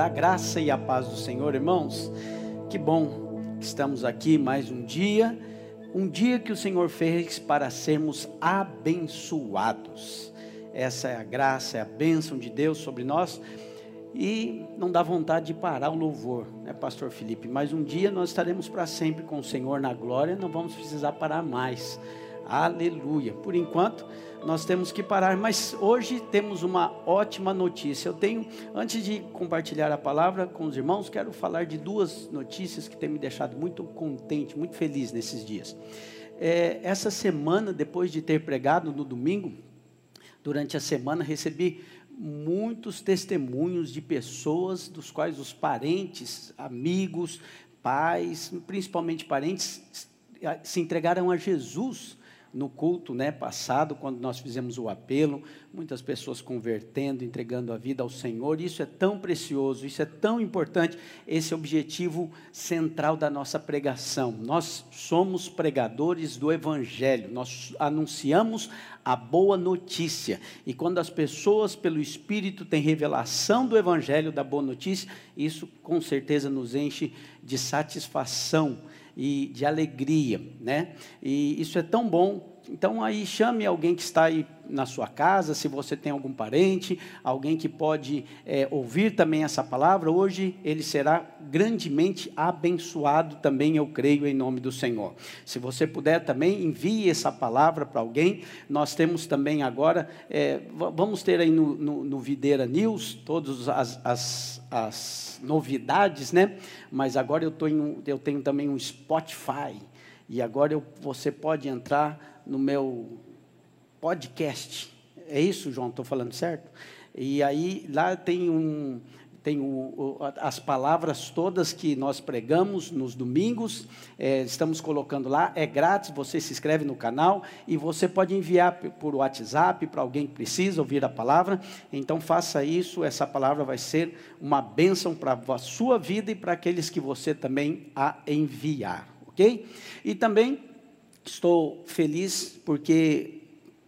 A graça e a paz do Senhor, irmãos. Que bom que estamos aqui mais um dia, um dia que o Senhor fez para sermos abençoados. Essa é a graça, é a bênção de Deus sobre nós. E não dá vontade de parar o louvor, né, Pastor Felipe? Mas um dia nós estaremos para sempre com o Senhor na glória, não vamos precisar parar mais. Aleluia. Por enquanto, nós temos que parar, mas hoje temos uma ótima notícia. Eu tenho, antes de compartilhar a palavra com os irmãos, quero falar de duas notícias que têm me deixado muito contente, muito feliz nesses dias. É, essa semana, depois de ter pregado no domingo, durante a semana recebi muitos testemunhos de pessoas dos quais os parentes, amigos, pais, principalmente parentes, se entregaram a Jesus no culto né, passado, quando nós fizemos o apelo, muitas pessoas convertendo, entregando a vida ao Senhor. Isso é tão precioso, isso é tão importante, esse objetivo central da nossa pregação. Nós somos pregadores do Evangelho, nós anunciamos a boa notícia. E quando as pessoas, pelo Espírito, têm revelação do Evangelho, da boa notícia, isso com certeza nos enche de satisfação e de alegria, né? E isso é tão bom. Então aí chame alguém que está aí na sua casa, se você tem algum parente, alguém que pode é, ouvir também essa palavra, hoje ele será grandemente abençoado também, eu creio, em nome do Senhor. Se você puder também, envie essa palavra para alguém. Nós temos também agora, é, vamos ter aí no, no, no Videira News todas as, as, as, novidades, né? Mas agora eu, tô em, eu tenho também um Spotify. E agora eu, você pode entrar no meu podcast. É isso, João? Estou falando certo? E aí lá tem um tem o, as palavras todas que nós pregamos nos domingos, é, estamos colocando lá, é grátis, você se inscreve no canal e você pode enviar por WhatsApp para alguém que precisa ouvir a palavra. Então faça isso, essa palavra vai ser uma bênção para a sua vida e para aqueles que você também a enviar, ok? E também estou feliz porque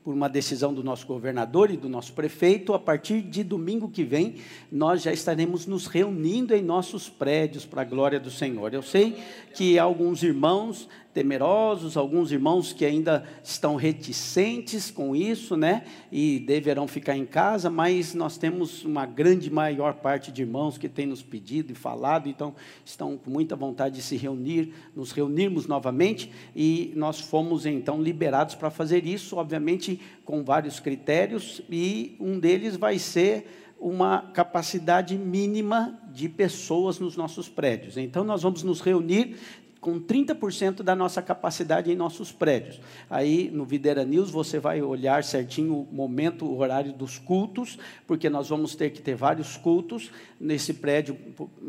por uma decisão do nosso governador e do nosso prefeito, a partir de domingo que vem, nós já estaremos nos reunindo em nossos prédios para a glória do Senhor. Eu sei que alguns irmãos temerosos, alguns irmãos que ainda estão reticentes com isso, né? E deverão ficar em casa, mas nós temos uma grande maior parte de irmãos que tem nos pedido e falado, então estão com muita vontade de se reunir, nos reunirmos novamente, e nós fomos então liberados para fazer isso, obviamente com vários critérios, e um deles vai ser uma capacidade mínima de pessoas nos nossos prédios. Então, nós vamos nos reunir com 30% da nossa capacidade em nossos prédios. Aí no Videira News você vai olhar certinho o momento, o horário dos cultos, porque nós vamos ter que ter vários cultos nesse prédio,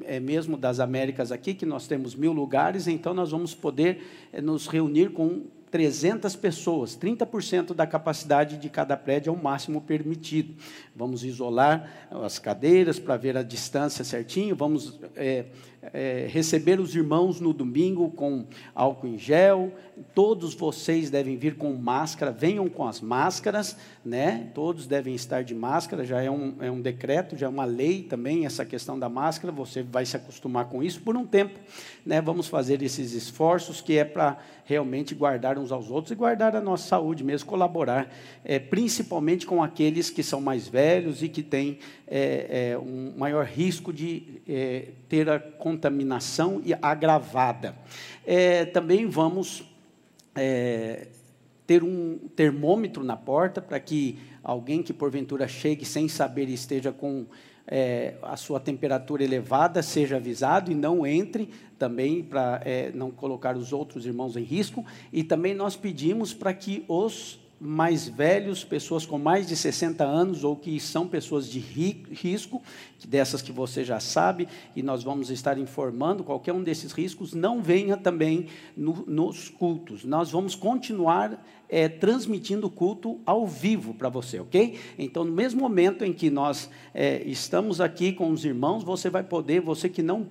é mesmo das Américas aqui, que nós temos mil lugares, então nós vamos poder é, nos reunir com 300 pessoas, 30% da capacidade de cada prédio é o máximo permitido. Vamos isolar as cadeiras para ver a distância certinho, vamos é, é, receber os irmãos no domingo com álcool em gel, todos vocês devem vir com máscara, venham com as máscaras, né? Todos devem estar de máscara, já é um, é um decreto, já é uma lei também essa questão da máscara, você vai se acostumar com isso por um tempo, né? Vamos fazer esses esforços que é para realmente guardar uns aos outros e guardar a nossa saúde mesmo, colaborar, é, principalmente com aqueles que são mais velhos e que têm é, é, um maior risco de é, ter a contaminação agravada. É, também vamos é, ter um termômetro na porta para que alguém que porventura chegue sem saber e esteja com é, a sua temperatura elevada seja avisado e não entre também para é, não colocar os outros irmãos em risco. E também nós pedimos para que os mais velhos, pessoas com mais de 60 anos ou que são pessoas de risco, dessas que você já sabe, e nós vamos estar informando, qualquer um desses riscos, não venha também no, nos cultos. Nós vamos continuar é, transmitindo o culto ao vivo para você, ok? Então, no mesmo momento em que nós é, estamos aqui com os irmãos, você vai poder, você que não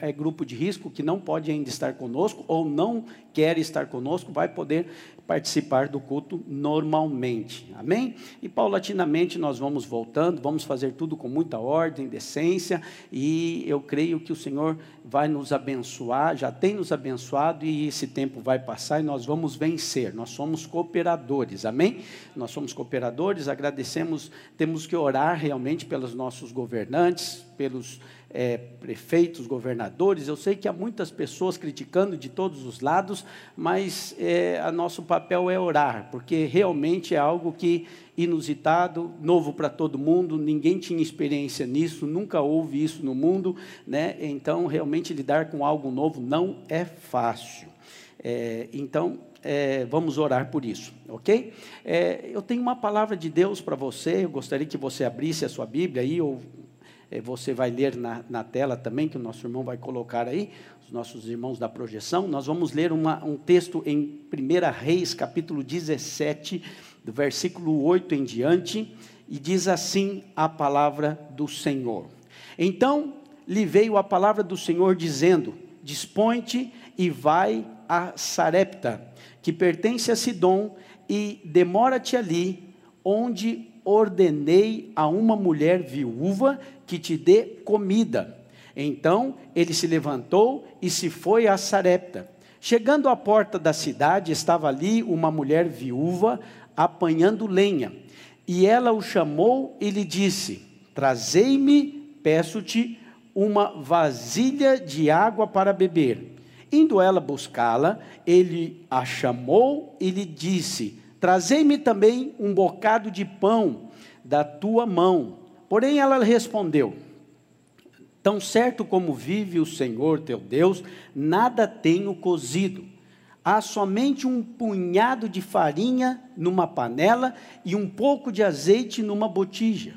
é grupo de risco, que não pode ainda estar conosco ou não quer estar conosco, vai poder participar do culto normalmente. Amém? E paulatinamente nós vamos voltando, vamos fazer tudo com muita ordem, decência, e eu creio que o Senhor vai nos abençoar, já tem nos abençoado e esse tempo vai passar e nós vamos vencer. Nós somos cooperadores. Amém? Nós somos cooperadores, agradecemos, temos que orar realmente pelos nossos governantes, pelos é, prefeitos, governadores. Eu sei que há muitas pessoas criticando de todos os lados, mas é, a nosso papel é orar, porque realmente é algo que inusitado, novo para todo mundo, ninguém tinha experiência nisso, nunca houve isso no mundo, né? Então, realmente lidar com algo novo não é fácil. É, então, é, vamos orar por isso, ok? É, eu tenho uma palavra de Deus para você, eu gostaria que você abrisse a sua Bíblia aí, ou você vai ler na, na, tela também, que o nosso irmão vai colocar aí, os nossos irmãos da projeção. Nós vamos ler uma, um texto em 1 Reis, capítulo 17, do versículo 8 em diante, e diz assim a palavra do Senhor. Então lhe veio a palavra do Senhor dizendo: Dispõe-te e vai a Sarepta, que pertence a Sidom, e demora-te ali, onde ordenei a uma mulher viúva que te dê comida. Então ele se levantou e se foi a Sarepta. Chegando à porta da cidade, estava ali uma mulher viúva apanhando lenha. E ela o chamou e lhe disse: Trazei-me, peço-te, uma vasilha de água para beber. Indo ela buscá-la, ele a chamou e lhe disse: Trazei-me também um bocado de pão da tua mão. Porém ela respondeu: Tão certo como vive o Senhor teu Deus, nada tenho cozido. Há somente um punhado de farinha numa panela e um pouco de azeite numa botija.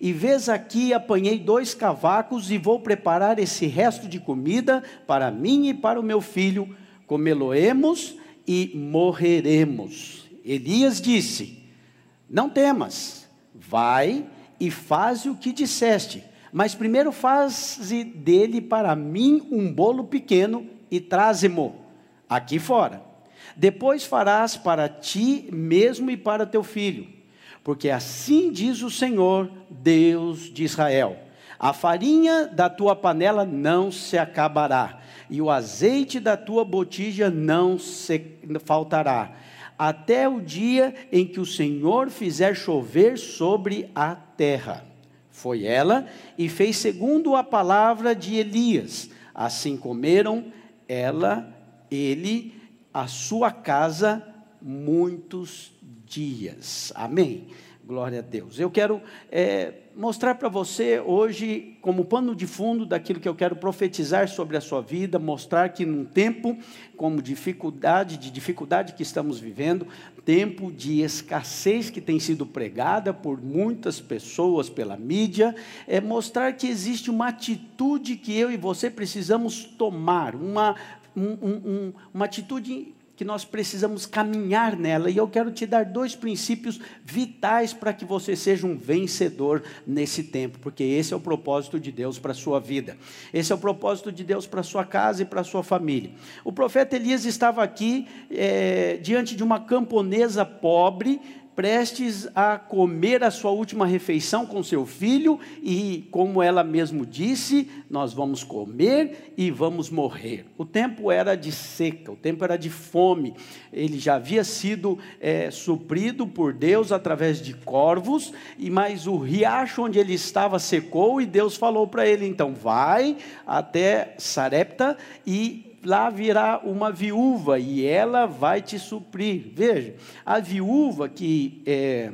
E vês aqui, apanhei dois cavacos e vou preparar esse resto de comida para mim e para o meu filho. Comê-lo-emos e morreremos. Elias disse: Não temas, vai e faze o que disseste. Mas primeiro faze dele para mim um bolo pequeno e traze-mo aqui fora. Depois farás para ti mesmo e para teu filho. Porque assim diz o Senhor, Deus de Israel: a farinha da tua panela não se acabará, e o azeite da tua botija não se faltará até o dia em que o Senhor fizer chover sobre a terra. Foi ela e fez segundo a palavra de Elias. Assim comeram ela, ele, a sua casa, muitos dias. Amém. Glória a Deus. Eu quero é, mostrar para você hoje, como pano de fundo daquilo que eu quero profetizar sobre a sua vida, mostrar que num tempo como dificuldade, de dificuldade que estamos vivendo, tempo de escassez que tem sido pregada por muitas pessoas pela mídia, é mostrar que existe uma atitude que eu e você precisamos tomar, uma, um, um, uma atitude que nós precisamos caminhar nela, e eu quero te dar dois princípios vitais para que você seja um vencedor nesse tempo, porque esse é o propósito de Deus para a sua vida, esse é o propósito de Deus para a sua casa e para a sua família. O profeta Elias estava aqui é, diante de uma camponesa pobre, prestes a comer a sua última refeição com seu filho, e como ela mesmo disse, nós vamos comer e vamos morrer. O tempo era de seca, o tempo era de fome, ele já havia sido é, suprido por Deus através de corvos, e mais o riacho onde ele estava secou, e Deus falou para ele: então, vai até Sarepta e lá virá uma viúva e ela vai te suprir. Veja, a viúva que é,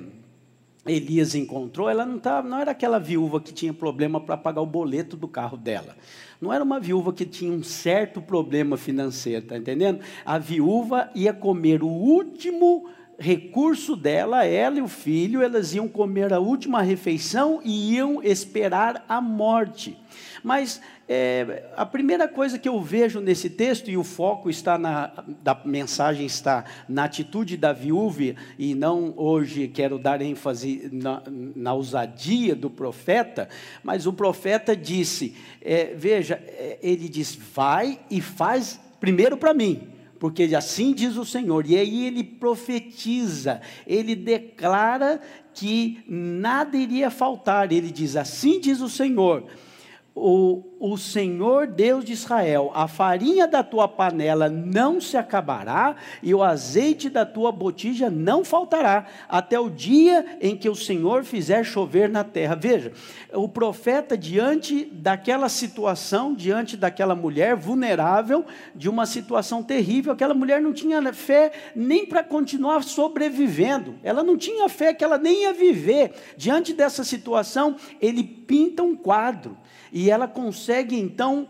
Elias encontrou, ela não, tava, não era aquela viúva que tinha problema para pagar o boleto do carro dela. Não era uma viúva que tinha um certo problema financeiro, está entendendo? A viúva ia comer o último recurso dela, ela e o filho, elas iam comer a última refeição e iam esperar a morte. Mas é, a primeira coisa que eu vejo nesse texto, e o foco está na da mensagem está na atitude da viúva, e não hoje quero dar ênfase na, na ousadia do profeta, mas o profeta disse: é, veja, é, ele diz, vai e faz primeiro para mim porque assim diz o Senhor. E aí ele profetiza, ele declara que nada iria faltar. Ele diz: Assim diz o Senhor o, o Senhor Deus de Israel, a farinha da tua panela não se acabará, e o azeite da tua botija não faltará, até o dia em que o Senhor fizer chover na terra. Veja, o profeta, diante daquela situação, diante daquela mulher vulnerável, de uma situação terrível, aquela mulher não tinha fé nem para continuar sobrevivendo, ela não tinha fé que ela nem ia viver. Diante dessa situação, ele pinta um quadro e ela consegue então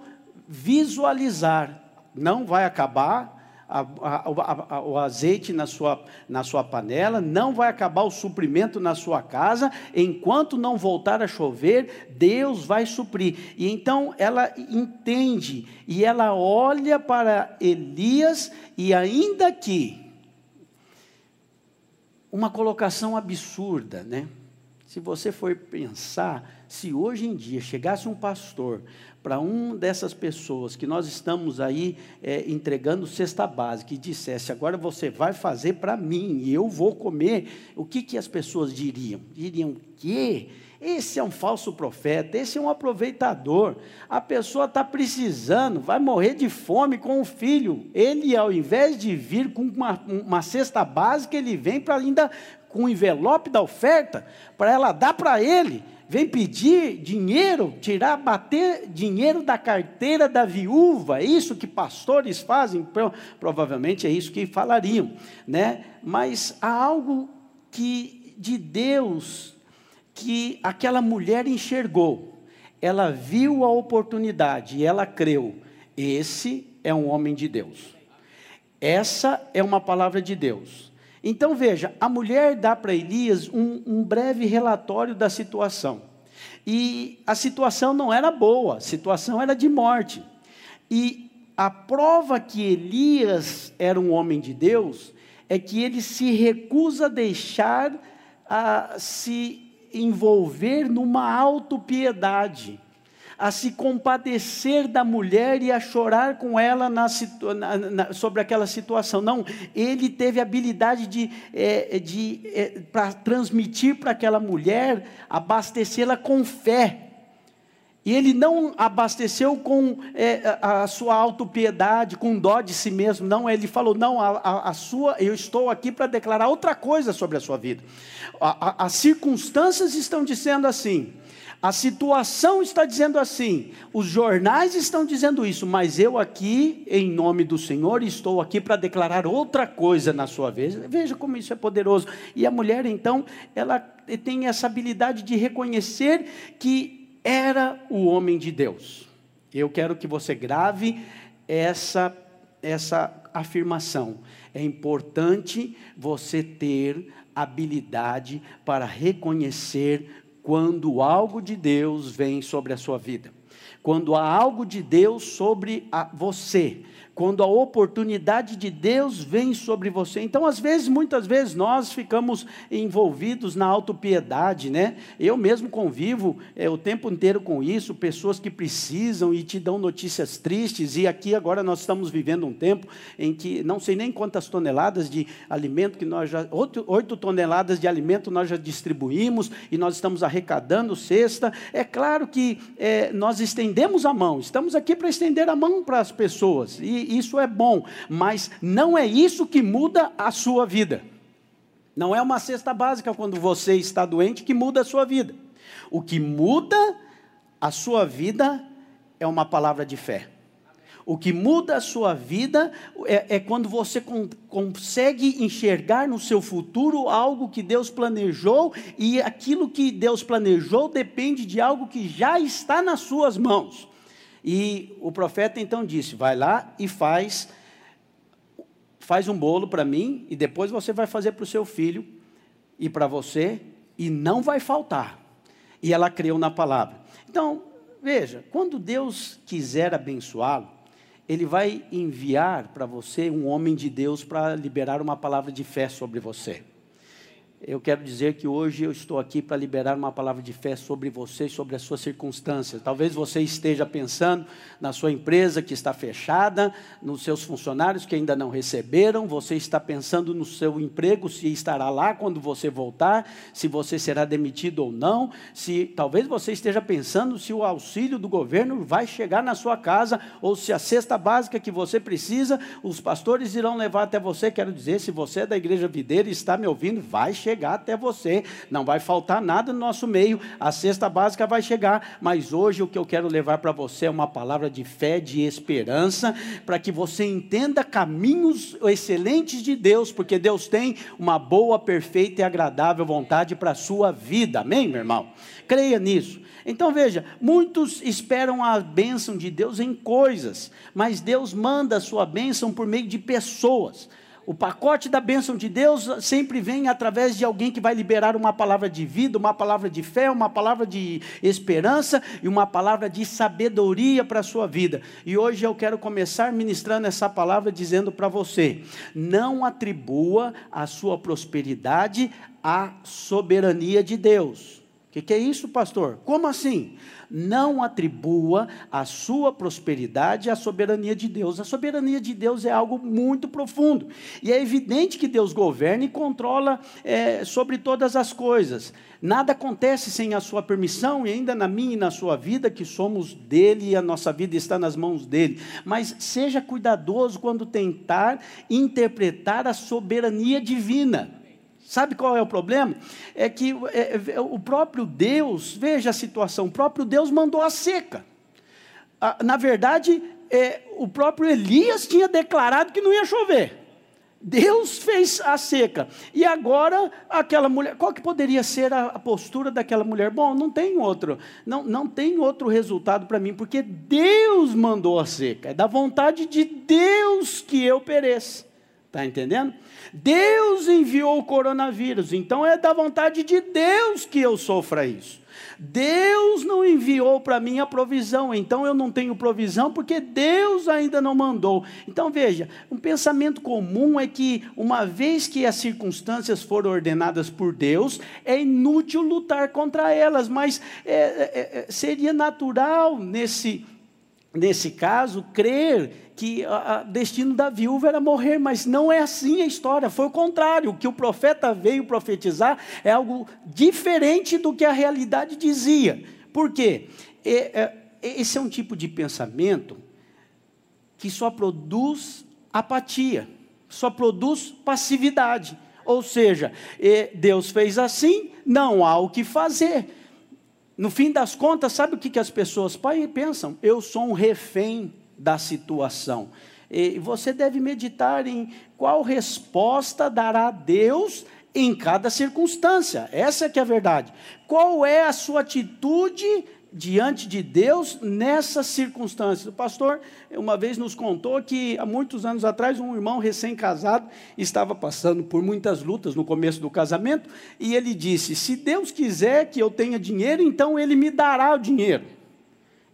visualizar, não vai acabar a, a, a, o azeite na sua, na sua panela, não vai acabar o suprimento na sua casa, enquanto não voltar a chover, Deus vai suprir. E então ela entende, e ela olha para Elias, e ainda que, uma colocação absurda, né? Se você for pensar, se hoje em dia chegasse um pastor para um dessas pessoas que nós estamos aí é, entregando cesta básica e dissesse, agora você vai fazer para mim e eu vou comer, o que, que as pessoas diriam? Diriam que esse é um falso profeta, esse é um aproveitador. A pessoa está precisando, vai morrer de fome com o filho. Ele, ao invés de vir com uma, uma cesta básica, ele vem para ainda com o envelope da oferta para ela dar para ele. Vem pedir dinheiro, tirar, bater dinheiro da carteira da viúva. É isso que pastores fazem, provavelmente é isso que falariam, né? Mas há algo que de Deus que aquela mulher enxergou. Ela viu a oportunidade e ela creu. Esse é um homem de Deus. Essa é uma palavra de Deus. Então veja, a mulher dá para Elias um, um, breve relatório da situação. E a situação não era boa, a situação era de morte. E a prova que Elias era um homem de Deus é que ele se recusa a deixar a se envolver numa autopiedade a se compadecer da mulher e a chorar com ela na, na, na, sobre aquela situação. Não, ele teve habilidade de, é, de é, para transmitir para aquela mulher, abastecê-la com fé. E ele não abasteceu com é, a sua autopiedade, com dó de si mesmo. Não, ele falou: não, a, a, a sua, eu estou aqui para declarar outra coisa sobre a sua vida. A, as circunstâncias estão dizendo assim. A situação está dizendo assim, os jornais estão dizendo isso, mas eu aqui, em nome do Senhor, estou aqui para declarar outra coisa na sua vez. Veja como isso é poderoso. E a mulher, então, ela tem essa habilidade de reconhecer que era o homem de Deus. Eu quero que você grave essa, essa afirmação. É importante você ter habilidade para reconhecer quando algo de Deus vem sobre a sua vida. Quando há algo de Deus sobre você, quando a oportunidade de Deus vem sobre você. Então, às vezes, muitas vezes, nós ficamos envolvidos na autopiedade, né? Eu mesmo convivo é, o tempo inteiro com isso, pessoas que precisam e te dão notícias tristes, e aqui agora nós estamos vivendo um tempo em que não sei nem quantas toneladas de alimento que nós já, oito toneladas de alimento nós já distribuímos, e nós estamos arrecadando cesta. É claro que é, nós estendemos a mão, estamos aqui para estender a mão para as pessoas, e isso é bom, mas não é isso que muda a sua vida. Não é uma cesta básica quando você está doente que muda a sua vida. O que muda a sua vida é uma palavra de fé. O que muda a sua vida é, é quando você com, consegue enxergar no seu futuro algo que Deus planejou, e aquilo que Deus planejou depende de algo que já está nas suas mãos. E o profeta então disse: vai lá e faz faz um bolo para mim e depois você vai fazer para o seu filho e para você e não vai faltar. E ela creu na palavra. Então, veja, quando Deus quiser abençoá-lo, ele vai enviar para você um homem de Deus para liberar uma palavra de fé sobre você eu quero dizer que hoje eu estou aqui para liberar uma palavra de fé sobre você, sobre as suas circunstâncias. Talvez você esteja pensando na sua empresa que está fechada, nos seus funcionários que ainda não receberam, você está pensando no seu emprego, se estará lá quando você voltar, se você será demitido ou não, se talvez você esteja pensando se o auxílio do governo vai chegar na sua casa ou se a cesta básica que você precisa, os pastores irão levar até você. Quero dizer, se você é da igreja videira e está me ouvindo, vai chegar chegar até você, não vai faltar nada no nosso meio, a cesta básica vai chegar, mas hoje o que eu quero levar para você é uma palavra de fé, de esperança, para que você entenda caminhos excelentes de Deus, porque Deus tem uma boa, perfeita e agradável vontade para a sua vida, amém, meu irmão? Creia nisso. Então veja, muitos esperam a bênção de Deus em coisas, mas Deus manda a sua bênção por meio de pessoas. O pacote da bênção de Deus sempre vem através de alguém que vai liberar uma palavra de vida, uma palavra de fé, uma palavra de esperança e uma palavra de sabedoria para a sua vida. E hoje eu quero começar ministrando essa palavra dizendo para você: não atribua a sua prosperidade à soberania de Deus. O que, que é isso, pastor? Como assim? não atribua a sua prosperidade à soberania de Deus. A soberania de Deus é algo muito profundo. E é evidente que Deus governa e controla é, sobre todas as coisas. Nada acontece sem a sua permissão, e ainda na minha e na sua vida, que somos dele e a nossa vida está nas mãos dele. Mas seja cuidadoso quando tentar interpretar a soberania divina. Sabe qual é o problema? É que é, é, o próprio Deus, veja a situação, o próprio Deus mandou a seca. Na verdade, é, o próprio Elias tinha declarado que não ia chover. Deus fez a seca. E agora aquela mulher, qual que poderia ser a, postura daquela mulher? Bom, não tem outro, não, não tem outro resultado para mim, porque Deus mandou a seca. É da vontade de Deus que eu pereça. Está entendendo? Deus enviou o coronavírus, então é da vontade de Deus que eu sofra isso. Deus não enviou para mim a provisão, então eu não tenho provisão porque Deus ainda não mandou. Então veja, um pensamento comum é que uma vez que as circunstâncias foram ordenadas por Deus, é inútil lutar contra elas, mas é, é, é seria natural nesse nesse caso, crer que o destino da viúva era morrer, mas não é assim a história, foi o contrário. O que o profeta veio profetizar é algo diferente do que a realidade dizia. Por quê? É, esse é um tipo de pensamento que só produz apatia, só produz passividade. Ou seja, Deus fez assim, não há o que fazer. No fim das contas, sabe o que, que as pessoas pensam? Eu sou um refém da situação. E você deve meditar em qual resposta dará Deus em cada circunstância. Essa é que é a verdade. Qual é a sua atitude diante de Deus nessas circunstâncias. O pastor uma vez nos contou que há muitos anos atrás um irmão recém-casado estava passando por muitas lutas no começo do casamento e ele disse: "Se Deus quiser que eu tenha dinheiro, então ele me dará o dinheiro".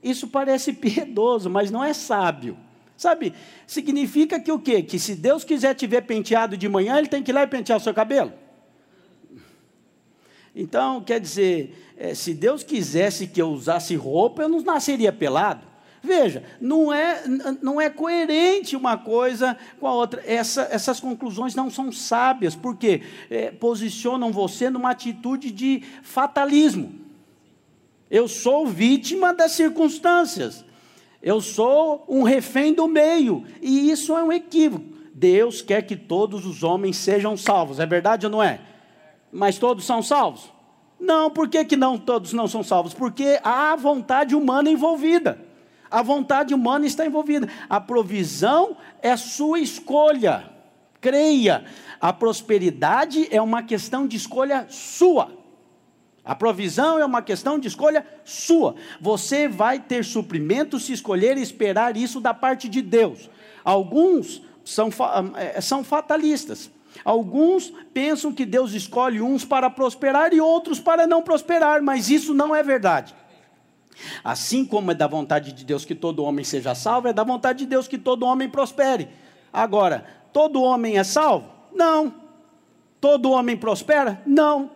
Isso parece piedoso, mas não é sábio. Sabe? Significa que o quê? Que se Deus quiser te ver penteado de manhã, ele tem que ir lá e pentear o seu cabelo. Então, quer dizer, é, se Deus quisesse que eu usasse roupa, eu não nasceria pelado. Veja, não é, não é coerente uma coisa com a outra. Essa, essas conclusões não são sábias, porque é, posicionam você numa atitude de fatalismo. Eu sou vítima das circunstâncias. Eu sou um refém do meio. E isso é um equívoco. Deus quer que todos os homens sejam salvos. É verdade ou não é? Mas todos são salvos? Não, por que, que não todos não são salvos? Porque há vontade humana envolvida. A vontade humana está envolvida. A provisão é sua escolha. Creia, a prosperidade é uma questão de escolha sua. A provisão é uma questão de escolha sua. Você vai ter suprimento se escolher esperar isso da parte de Deus. Alguns são, é, são fatalistas. Alguns pensam que Deus escolhe uns para prosperar e outros para não prosperar, mas isso não é verdade. Assim como é da vontade de Deus que todo homem seja salvo, é da vontade de Deus que todo homem prospere. Agora, todo homem é salvo? Não. Todo homem prospera? Não.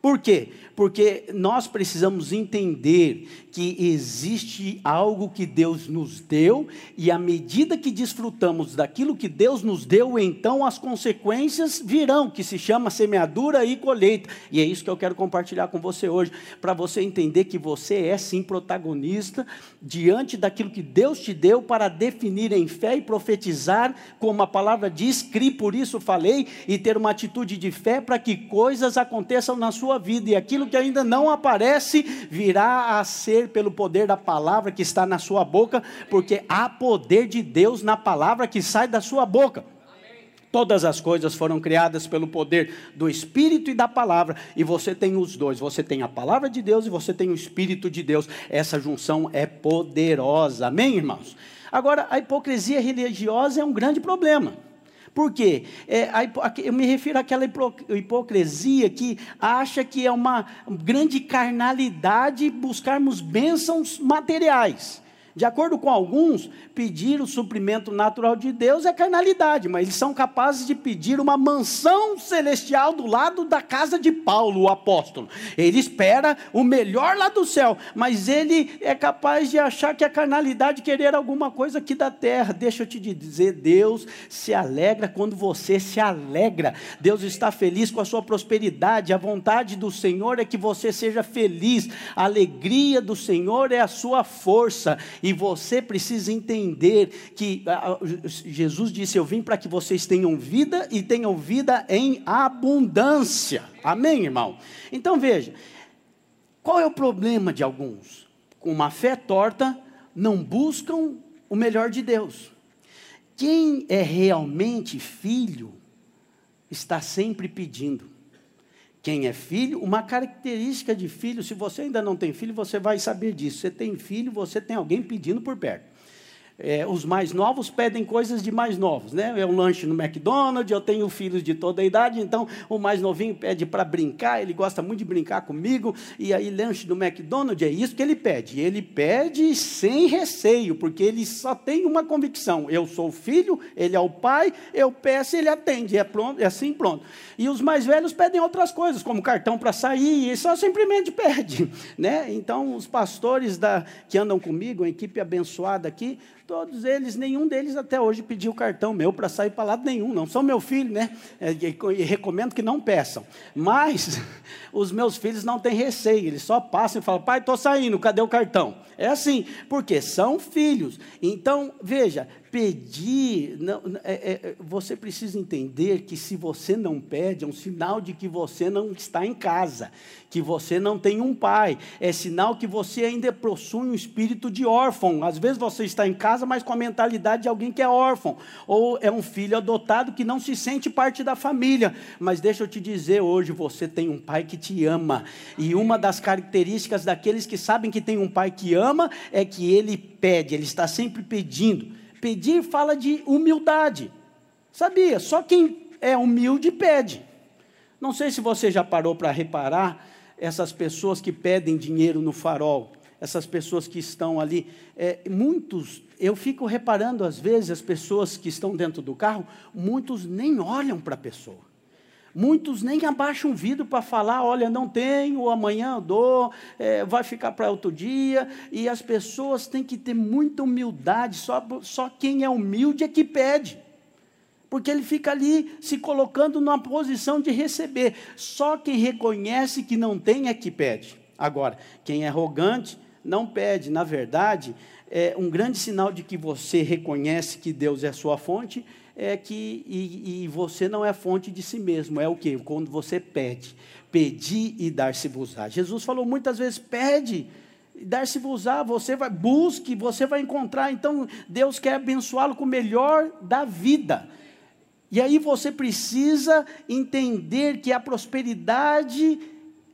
Por quê? Porque nós precisamos entender que existe algo que Deus nos deu, e à medida que desfrutamos daquilo que Deus nos deu, então as consequências virão, que se chama semeadura e colheita. E é isso que eu quero compartilhar com você hoje, para você entender que você é sim protagonista diante daquilo que Deus te deu para definir em fé e profetizar, como a palavra diz, crie, por isso falei, e ter uma atitude de fé para que coisas aconteçam na sua vida, e aquilo que ainda não aparece virá a ser pelo poder da palavra que está na sua boca, porque há poder de Deus na palavra que sai da sua boca. Todas as coisas foram criadas pelo poder do Espírito e da palavra, e você tem os dois. Você tem a palavra de Deus e você tem o Espírito de Deus. Essa junção é poderosa. Amém, irmãos? Agora, a hipocrisia religiosa é um grande problema. Por quê? É, a, eu me refiro àquela hipocrisia que acha que é uma grande carnalidade buscarmos bênçãos materiais. De acordo com alguns, pedir o suprimento natural de Deus é carnalidade, mas eles são capazes de pedir uma mansão celestial do lado da casa de Paulo, o apóstolo. Ele espera o melhor lá do céu, mas ele é capaz de achar que a carnalidade querer alguma coisa aqui da terra. Deixa eu te dizer, Deus se alegra quando você se alegra. Deus está feliz com a sua prosperidade. A vontade do Senhor é que você seja feliz. A alegria do Senhor é a sua força. E você precisa entender que Jesus disse: Eu vim para que vocês tenham vida e tenham vida em abundância. Amém, irmão? Então veja, qual é o problema de alguns? Com uma fé torta, não buscam o melhor de Deus. Quem é realmente filho está sempre pedindo. Quem é filho, uma característica de filho, se você ainda não tem filho, você vai saber disso. Você tem filho, você tem alguém pedindo por perto. É, os mais novos pedem coisas de mais novos, né? É um lanche no McDonald's, eu tenho filhos de toda a idade, então o mais novinho pede para brincar, ele gosta muito de brincar comigo, e aí lanche do McDonald's é isso que ele pede. Ele pede sem receio, porque ele só tem uma convicção: eu sou o filho, ele é o pai, eu peço, ele atende, é pronto, é assim pronto. E os mais velhos pedem outras coisas, como cartão para sair, e só simplesmente pede, né? Então os pastores da que andam comigo, a equipe abençoada aqui, Todos eles, nenhum deles até hoje pediu cartão meu para sair para lado nenhum. Não são meu filho, né? É, e recomendo que não peçam. Mas os meus filhos não têm receio. Eles só passam e falam: pai, estou saindo, cadê o cartão? É assim, porque são filhos. Então, veja, pedir, não, é, é, você precisa entender que se você não pede, é um sinal de que você não está em casa, que você não tem um pai, é sinal que você ainda possui um espírito de órfão. Às vezes você está em casa, mas com a mentalidade de alguém que é órfão, ou é um filho adotado que não se sente parte da família. Mas deixa eu te dizer, hoje você tem um pai que te ama, e uma das características daqueles que sabem que tem um pai que ama é que ele pede, ele está sempre pedindo. Pedir fala de humildade. Sabia? Só quem é humilde pede. Não sei se você já parou para reparar essas pessoas que pedem dinheiro no farol, essas pessoas que estão ali. É, muitos, eu fico reparando às vezes as pessoas que estão dentro do carro, muitos nem olham para a pessoa. Muitos nem abaixam o vidro para falar, olha, não tenho, amanhã eu dou, é, vai ficar para outro dia. E as pessoas têm que ter muita humildade, só, só quem é humilde é que pede. Porque ele fica ali se colocando numa posição de receber. Só quem reconhece que não tem é que pede. Agora, quem é arrogante não pede. Na verdade, é um grande sinal de que você reconhece que Deus é a sua fonte é que e, e você não é fonte de si mesmo, é o que? Quando você pede, pedir e dar-se-vos-á. Jesus falou muitas vezes, pede, dar-se-vos-á, você vai, busque, você vai encontrar, então Deus quer abençoá-lo com o melhor da vida. E aí você precisa entender que a prosperidade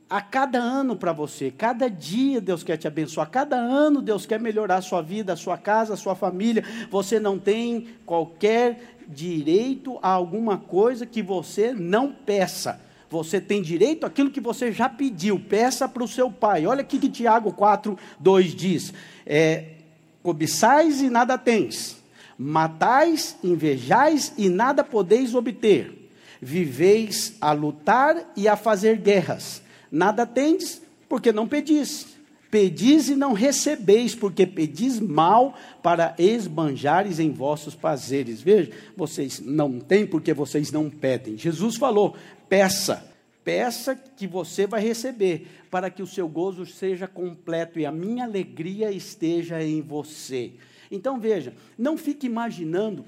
a cada ano para você. Cada dia Deus quer te abençoar. Cada ano Deus quer melhorar a sua vida, a sua casa, a sua família. Você não tem qualquer direito a alguma coisa que você não peça. Você tem direito àquilo que você já pediu. Peça para o seu pai. Olha aqui que Tiago 4, 2 diz: é, Cobiçais e nada tens, matais, invejais e nada podeis obter. Viveis a lutar e a fazer guerras Nada tendes, porque não pedis. Pedis e não recebeis, porque pedis mal para esbanjares em vossos prazeres. Veja, vocês não têm porque vocês não pedem. Jesus falou: peça, peça que você vai receber, para que o seu gozo seja completo e a minha alegria esteja em você. Então veja, não fique imaginando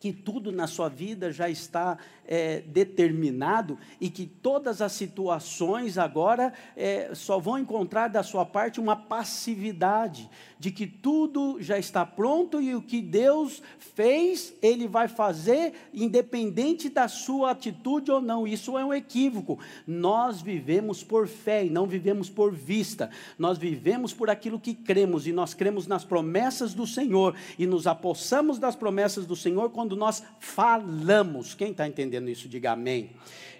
que tudo na sua vida já está é, determinado e que todas as situações agora é, só vão encontrar da sua parte uma passividade, de que tudo já está pronto e o que Deus fez, Ele vai fazer, independente da sua atitude ou não. Isso é um equívoco. Nós vivemos por fé e não vivemos por vista. Nós vivemos por aquilo que cremos e nós cremos nas promessas do Senhor e nos apossamos das promessas do Senhor quando nós falamos. Quem está entendendo? Entendendo isso, diga amém.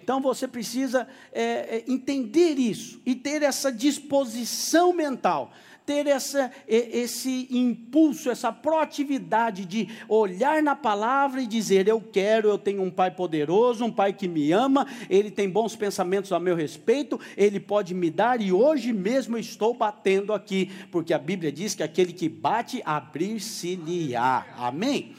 Então você precisa é, é, entender isso e ter essa disposição mental, ter essa, esse impulso, essa proatividade de olhar na palavra e dizer: Eu quero, eu tenho um pai poderoso, um pai que me ama, ele tem bons pensamentos a meu respeito, ele pode me dar e hoje mesmo estou batendo aqui, porque a Bíblia diz que aquele que bate, abrir-se-lhe-á. Amém?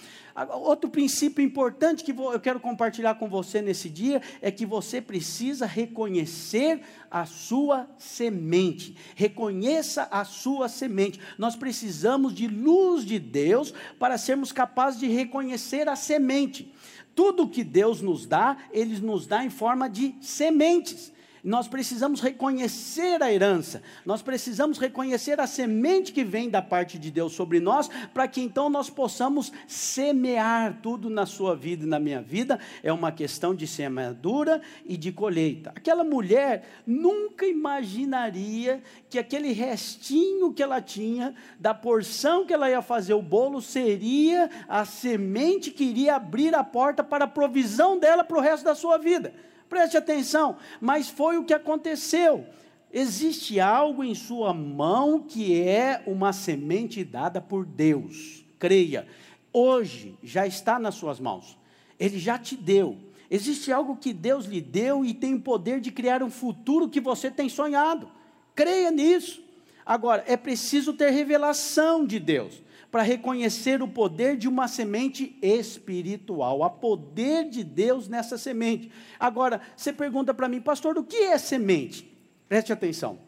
Outro princípio importante que eu quero compartilhar com você nesse dia é que você precisa reconhecer a sua semente. Reconheça a sua semente. Nós precisamos de luz de Deus para sermos capazes de reconhecer a semente. Tudo que Deus nos dá, Ele nos dá em forma de sementes. Nós precisamos reconhecer a herança, nós precisamos reconhecer a semente que vem da parte de Deus sobre nós, para que então nós possamos semear tudo na sua vida e na minha vida. É uma questão de semeadura e de colheita. Aquela mulher nunca imaginaria que aquele restinho que ela tinha, da porção que ela ia fazer o bolo, seria a semente que iria abrir a porta para a provisão dela para o resto da sua vida. Preste atenção, mas foi o que aconteceu. Existe algo em sua mão que é uma semente dada por Deus. Creia, hoje já está nas suas mãos. Ele já te deu. Existe algo que Deus lhe deu e tem o poder de criar um futuro que você tem sonhado. Creia nisso. Agora, é preciso ter revelação de Deus para reconhecer o poder de uma semente espiritual, há poder de Deus nessa semente. Agora, você pergunta para mim, pastor, o que é semente? Preste atenção.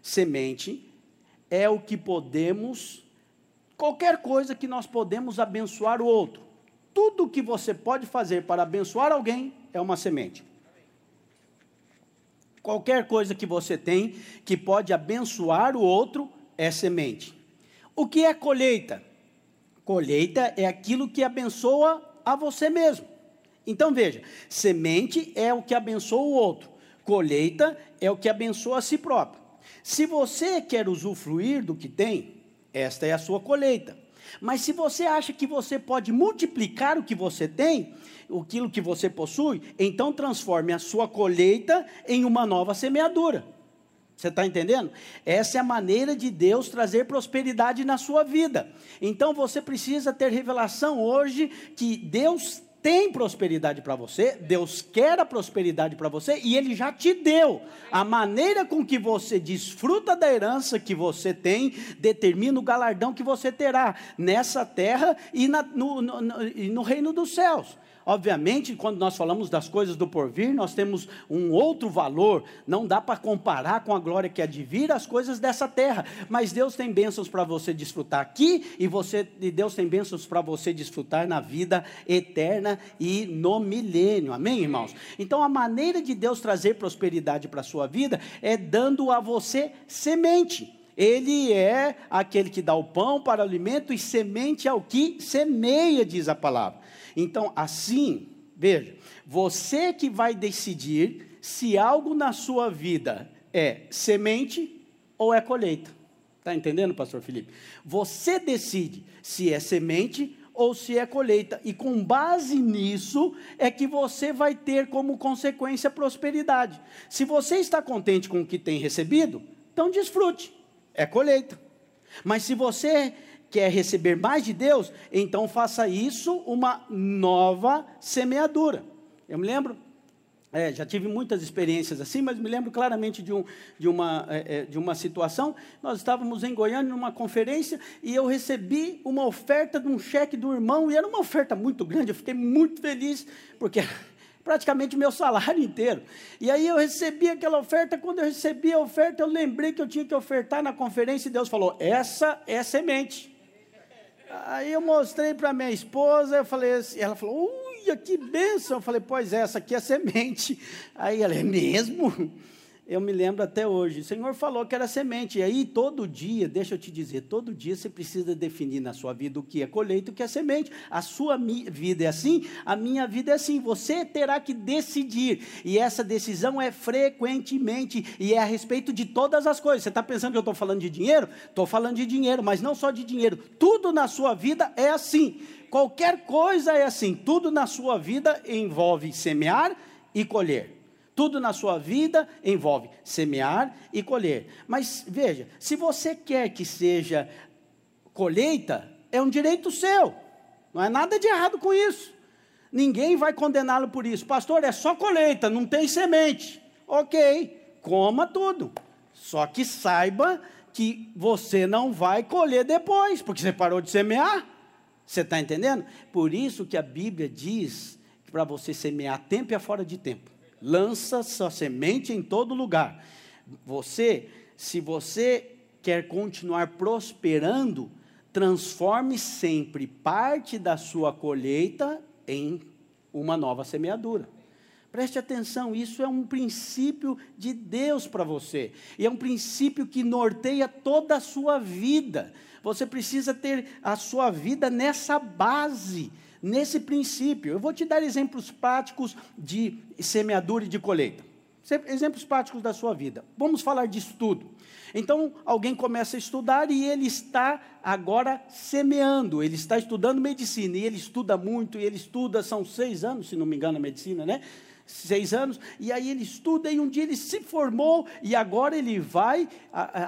Semente é o que podemos, qualquer coisa que nós podemos abençoar o outro. Tudo que você pode fazer para abençoar alguém é uma semente. Qualquer coisa que você tem que pode abençoar o outro é semente. O que é colheita? Colheita é aquilo que abençoa a você mesmo. Então veja, semente é o que abençoa o outro, colheita é o que abençoa a si próprio. Se você quer usufruir do que tem, esta é a sua colheita. Mas se você acha que você pode multiplicar o que você tem, aquilo que você possui, então transforme a sua colheita em uma nova semeadura. Você está entendendo? Essa é a maneira de Deus trazer prosperidade na sua vida. Então você precisa ter revelação hoje que Deus tem prosperidade para você, Deus quer a prosperidade para você e Ele já te deu. A maneira com que você desfruta da herança que você tem determina o galardão que você terá nessa terra e na, no, no, no, no reino dos céus. Obviamente, quando nós falamos das coisas do porvir, nós temos um outro valor. Não dá para comparar com a glória que há de vir as coisas dessa terra. Mas Deus tem bênçãos para você desfrutar aqui e você e Deus tem bênçãos para você desfrutar na vida eterna e no milênio. Amém, irmãos? Então, a maneira de Deus trazer prosperidade para a sua vida é dando a você semente. Ele é aquele que dá o pão para o alimento e semente ao que semeia, diz a palavra. Então, assim, veja, você que vai decidir se algo na sua vida é semente ou é colheita. Está entendendo, pastor Felipe? Você decide se é semente ou se é colheita. E com base nisso é que você vai ter como consequência prosperidade. Se você está contente com o que tem recebido, então desfrute, é colheita. Mas se você quer receber mais de Deus, então faça isso uma nova semeadura. Eu me lembro é, já tive muitas experiências assim, mas me lembro claramente de, um, de, uma, é, é, de uma situação. Nós estávamos em Goiânia numa conferência e eu recebi uma oferta de um cheque do irmão, e era uma oferta muito grande. Eu fiquei muito feliz, porque praticamente meu salário inteiro. E aí eu recebi aquela oferta. Quando eu recebi a oferta, eu lembrei que eu tinha que ofertar na conferência, e Deus falou: Essa é semente. Aí eu mostrei para minha esposa, eu falei assim, ela falou, Aleluia, que bênção. Eu falei, pois é, essa aqui é semente. Aí ela, é mesmo? Eu me lembro até hoje. O Senhor falou que era semente. E aí, todo dia, deixa eu te dizer, todo dia você precisa definir na sua vida o que é colheita e o que é semente. A sua vida é assim, a minha vida é assim. Você terá que decidir. E essa decisão é frequentemente e é a respeito de todas as coisas. Você está pensando que eu estou falando de dinheiro? Estou falando de dinheiro, mas não só de dinheiro. Tudo na sua vida é assim. Qualquer coisa é assim, tudo na sua vida envolve semear e colher. Tudo na sua vida envolve semear e colher. Mas veja, se você quer que seja colheita, é um direito seu. Não é nada de errado com isso. Ninguém vai condená-lo por isso. Pastor, é só colheita, não tem semente. Ok, coma tudo. Só que saiba que você não vai colher depois, porque você parou de semear. Você está entendendo? Por isso que a Bíblia diz para você semear tempo e fora de tempo. Lança sua semente em todo lugar. Você, se você quer continuar prosperando, transforme sempre parte da sua colheita em uma nova semeadura. Preste atenção, isso é um princípio de Deus para você. E é um princípio que norteia toda a sua vida. Você precisa ter a sua vida nessa base, nesse princípio. Eu vou te dar exemplos práticos de semeadura e de colheita. Exemplos práticos da sua vida. Vamos falar de estudo. Então, alguém começa a estudar e ele está agora semeando, ele está estudando medicina, e ele estuda muito, e ele estuda, são seis anos, se não me engano, a medicina, né? Seis anos, e aí ele estuda e um dia ele se formou e agora ele vai,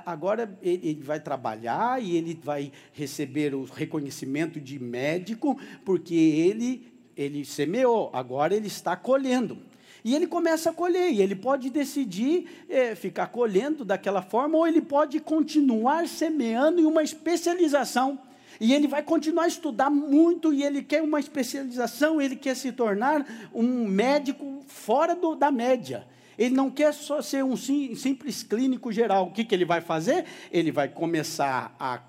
agora ele vai trabalhar e ele vai receber o reconhecimento de médico, porque ele, ele semeou, agora ele está colhendo. E ele começa a colher, e ele pode decidir é, ficar colhendo daquela forma, ou ele pode continuar semeando em uma especialização. E ele vai continuar a estudar muito e ele quer uma especialização, ele quer se tornar um médico fora do, da média. Ele não quer só ser um sim, simples clínico geral. O que, que ele vai fazer? Ele vai começar a,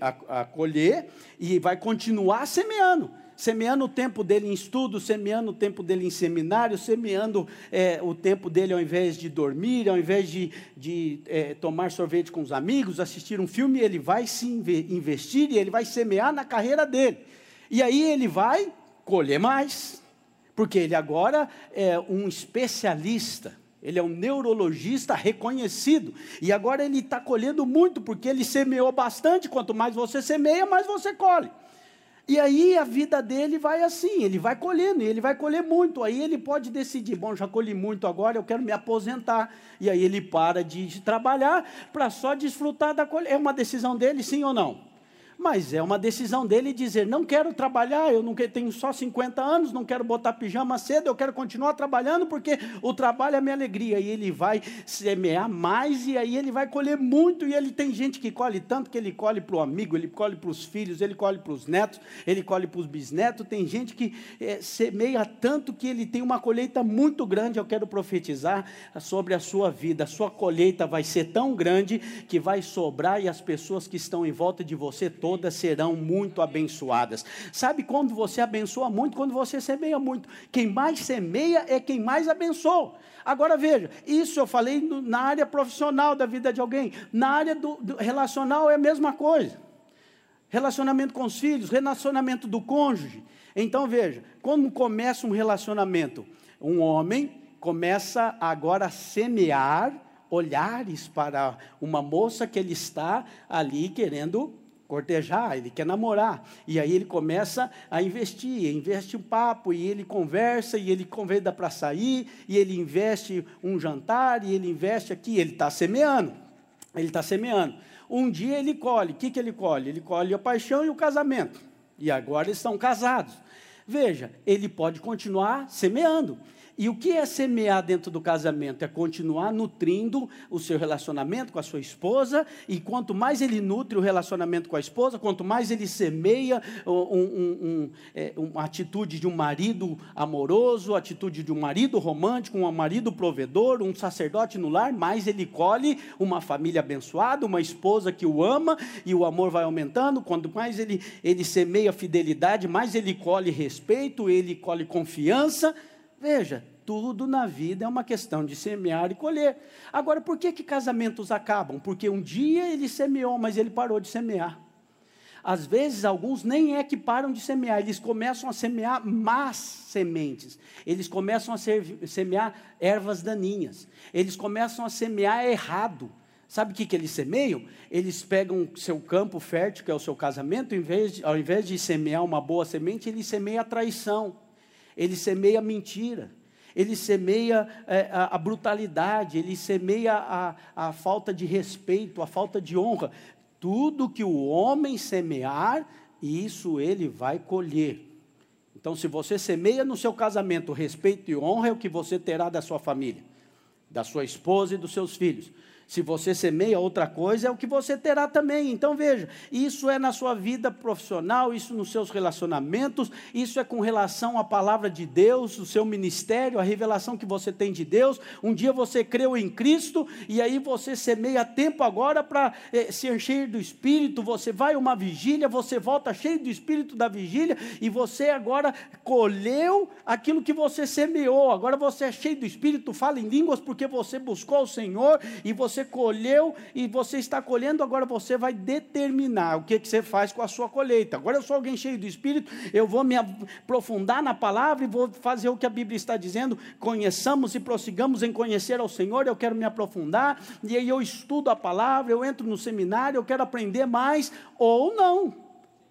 a, a colher e vai continuar semeando semeando o tempo dele em estudo, semeando o tempo dele em seminário, semeando é, o tempo dele ao invés de dormir, ao invés de, de é, tomar sorvete com os amigos, assistir um filme, ele vai se investir e ele vai semear na carreira dele. E aí ele vai colher mais, porque ele agora é um especialista. Ele é um neurologista reconhecido. E agora ele está colhendo muito, porque ele semeou bastante. Quanto mais você semeia, mais você colhe. E aí a vida dele vai assim, ele vai colhendo, e ele vai colher muito. Aí ele pode decidir, bom, já colhi muito agora, eu quero me aposentar. E aí ele para de trabalhar para só desfrutar da colheita. É uma decisão dele, sim ou não? Mas é uma decisão dele dizer: não quero trabalhar, eu não tenho só 50 anos, não quero botar pijama cedo, eu quero continuar trabalhando porque o trabalho é a minha alegria. E ele vai semear mais e aí ele vai colher muito. E ele tem gente que colhe tanto que ele colhe para o amigo, ele colhe para os filhos, ele colhe para os netos, ele colhe para os bisnetos. Tem gente que é, semeia tanto que ele tem uma colheita muito grande. Eu quero profetizar sobre a sua vida. A sua colheita vai ser tão grande que vai sobrar e as pessoas que estão em volta de você todas todas serão muito abençoadas. Sabe quando você abençoa muito? Quando você semeia muito. Quem mais semeia é quem mais abençoa. Agora veja, isso eu falei na área profissional da vida de alguém. Na área do, do relacional é a mesma coisa. Relacionamento com os filhos, relacionamento do cônjuge. Então veja, quando começa um relacionamento, um homem começa agora a semear olhares para uma moça que ele está ali querendo cortejar, ele quer namorar. E aí ele começa a investir, investe um papo, e ele conversa, e ele convida para sair, e ele investe um jantar, e ele investe aqui, ele está semeando. Ele está semeando. Um dia ele colhe, o que, que ele colhe? Ele colhe a paixão e o casamento. E agora eles estão casados. Veja, ele pode continuar semeando. E o que é semear dentro do casamento? É continuar nutrindo o seu relacionamento com a sua esposa, e quanto mais ele nutre o relacionamento com a esposa, quanto mais ele semeia um, um, um, é, uma atitude de um marido amoroso, atitude de um marido romântico, um marido provedor, um sacerdote no lar, mais ele colhe uma família abençoada, uma esposa que o ama, e o amor vai aumentando. Quanto mais ele, ele semeia fidelidade, mais ele colhe respeito, ele colhe confiança. Veja, tudo na vida é uma questão de semear e colher. Agora, por que, que casamentos acabam? Porque um dia ele semeou, mas ele parou de semear. Às vezes, alguns nem é que param de semear, eles começam a semear más sementes, eles começam a semear ervas daninhas, eles começam a semear errado. Sabe o que, que eles semeiam? Eles pegam seu campo fértil, que é o seu casamento, em vez de, ao invés de semear uma boa semente, ele semeia a traição ele semeia mentira, ele semeia é, a, a, brutalidade, ele semeia a, a falta de respeito, a falta de honra. Tudo que o homem semear, isso ele vai colher. Então, se você semeia no seu casamento respeito e honra, é o que você terá da sua família, da sua esposa e dos seus filhos. Se você semeia outra coisa, é o que você terá também. Então veja, isso é na sua vida profissional, isso nos seus relacionamentos, isso é com relação à palavra de Deus, o seu ministério, a revelação que você tem de Deus. Um dia você creu em Cristo e aí você semeia tempo agora para eh, se encher do Espírito. Você vai uma vigília, você volta cheio do Espírito da vigília e você agora colheu aquilo que você semeou. Agora você é cheio do Espírito, fala em línguas porque você buscou o Senhor e você você colheu e você está colhendo, agora você vai determinar o que, que você faz com a sua colheita. Agora eu sou alguém cheio do Espírito, eu vou me aprofundar na palavra e vou fazer o que a Bíblia está dizendo. Conheçamos e prossigamos em conhecer ao Senhor, eu quero me aprofundar, e aí eu estudo a palavra, eu entro no seminário, eu quero aprender mais, ou não.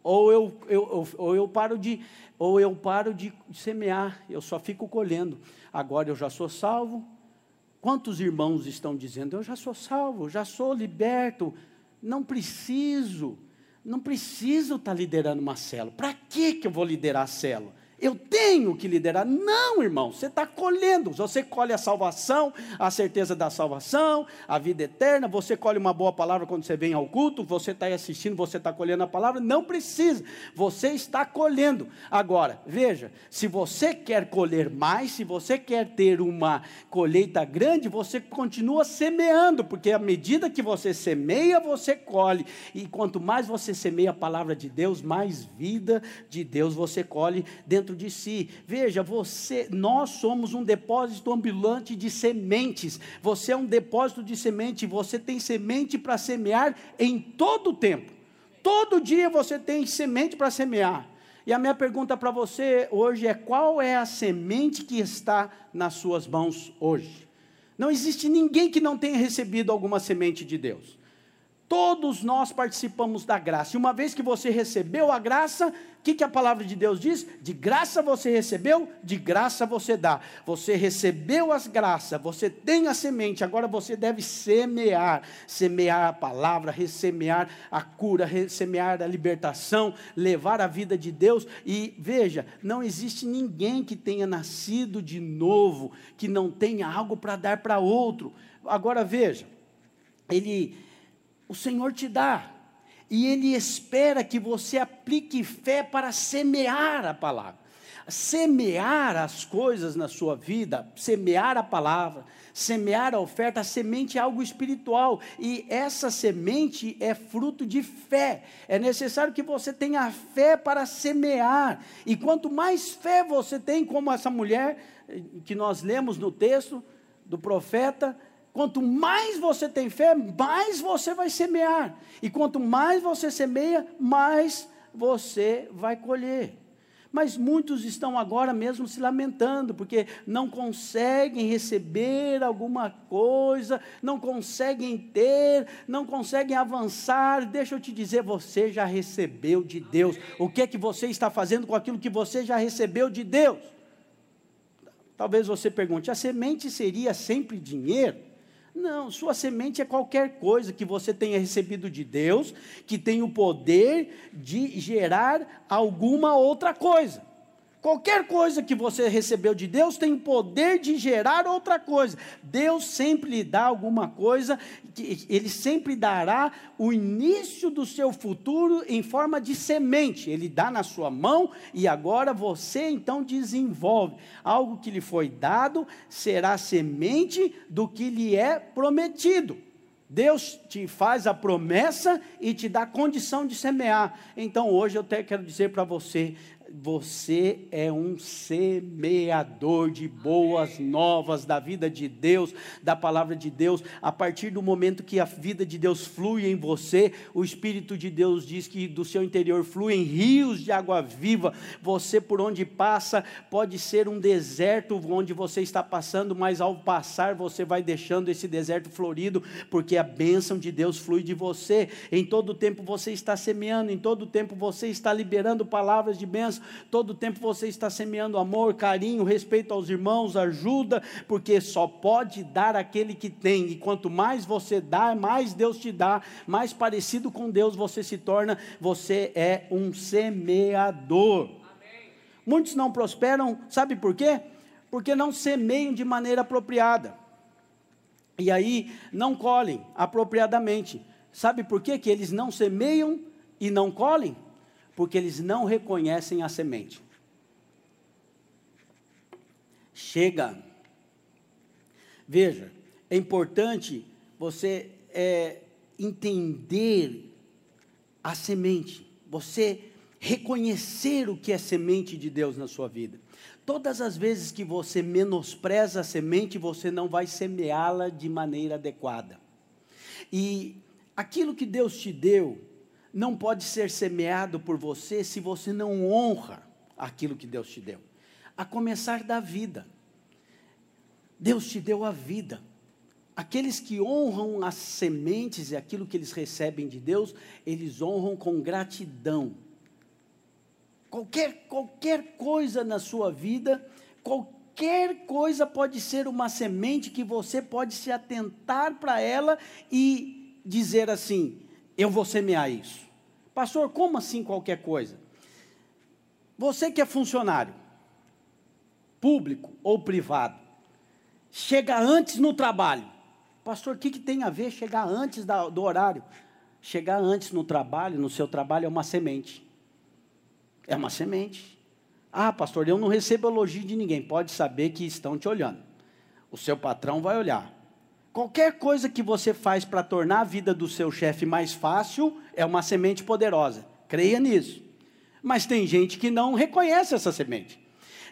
Ou eu, eu, ou eu paro de ou eu paro de semear, eu só fico colhendo. Agora eu já sou salvo, Quantos irmãos estão dizendo, eu já sou salvo, já sou liberto, não preciso, não preciso estar liderando uma célula. Para que eu vou liderar a célula? Eu tenho que liderar. Não, irmão, você está colhendo. Você colhe a salvação, a certeza da salvação, a vida eterna. Você colhe uma boa palavra quando você vem ao culto. Você está aí assistindo, você está colhendo a palavra. Não precisa, você está colhendo. Agora, veja: se você quer colher mais, se você quer ter uma colheita grande, você continua semeando, porque à medida que você semeia, você colhe. E quanto mais você semeia a palavra de Deus, mais vida de Deus você colhe dentro dentro de si. Veja, você, nós somos um depósito ambulante de sementes. Você é um depósito de semente, você tem semente para semear em todo o tempo. Todo dia você tem semente para semear. E a minha pergunta para você hoje é: qual é a semente que está nas suas mãos hoje? Não existe ninguém que não tenha recebido alguma semente de Deus. Todos nós participamos da graça. E uma vez que você recebeu a graça, o que, que a palavra de Deus diz? De graça você recebeu, de graça você dá. Você recebeu as graças, você tem a semente, agora você deve semear. Semear a palavra, ressemear a cura, ressemear a libertação, levar a vida de Deus. E veja, não existe ninguém que tenha nascido de novo, que não tenha algo para dar para outro. Agora veja, ele o Senhor te dá. E Ele espera que você aplique fé para semear a palavra. Semear as coisas na sua vida, semear a palavra, semear a oferta, a semente é algo espiritual. E essa semente é fruto de fé. É necessário que você tenha fé para semear. E quanto mais fé você tem, como essa mulher eh, que nós lemos no texto do profeta, Quanto mais você tem fé, mais você vai semear. E quanto mais você semeia, mais você vai colher. Mas muitos estão agora mesmo se lamentando, porque não conseguem receber alguma coisa, não conseguem ter, não conseguem avançar. Deixa eu te dizer, você já recebeu de Deus. O que é que você está fazendo com aquilo que você já recebeu de Deus? Talvez você pergunte: a semente seria sempre dinheiro? Não, sua semente é qualquer coisa que você tenha recebido de Deus, que tem o poder de gerar alguma outra coisa. Qualquer coisa que você recebeu de Deus tem o poder de gerar outra coisa. Deus sempre lhe dá alguma coisa, Ele sempre dará o início do seu futuro em forma de semente. Ele dá na sua mão e agora você então desenvolve. Algo que lhe foi dado será semente do que lhe é prometido. Deus te faz a promessa e te dá condição de semear. Então hoje eu até quero dizer para você: você é um semeador de boas novas da vida de Deus, da palavra de Deus. A partir do momento que a vida de Deus flui em você, o Espírito de Deus diz que do seu interior fluem rios de água viva. Você, por onde passa, pode ser um deserto onde você está passando, mas ao passar você vai deixando esse deserto florido, porque a bênção de Deus flui de você. Em todo tempo você está semeando, em todo tempo você está liberando palavras de bênção todo tempo você está semeando amor, carinho, respeito aos irmãos, ajuda, porque só pode dar aquele que tem, e quanto mais você dá, mais Deus te dá, mais parecido com Deus você se torna, você é um semeador. Muitos não prosperam, sabe por quê? Porque não semeiam de maneira apropriada. E aí não colhem apropriadamente. Sabe por quê? que eles não semeiam e não colhem? Porque eles não reconhecem a semente. Chega. Veja, é importante você é, entender a semente, você reconhecer o que é semente de Deus na sua vida. Todas as vezes que você menospreza a semente, você não vai semeá-la de maneira adequada. E aquilo que Deus te deu, não pode ser semeado por você se você não honra aquilo que Deus te deu. A começar da vida. Deus te deu a vida. Aqueles que honram as sementes e aquilo que eles recebem de Deus, eles honram com gratidão. Qualquer, qualquer coisa na sua vida, qualquer coisa pode ser uma semente que você pode se atentar para ela e dizer assim: eu vou semear isso. Pastor, como assim qualquer coisa? Você que é funcionário, público ou privado, chega antes no trabalho. Pastor, o que, que tem a ver chegar antes da, do horário? Chegar antes no trabalho, no seu trabalho, é uma semente. É uma semente. Ah, pastor, eu não recebo elogio de ninguém. Pode saber que estão te olhando. O seu patrão vai olhar. Qualquer coisa que você faz para tornar a vida do seu chefe mais fácil é uma semente poderosa. Creia nisso. Mas tem gente que não reconhece essa semente.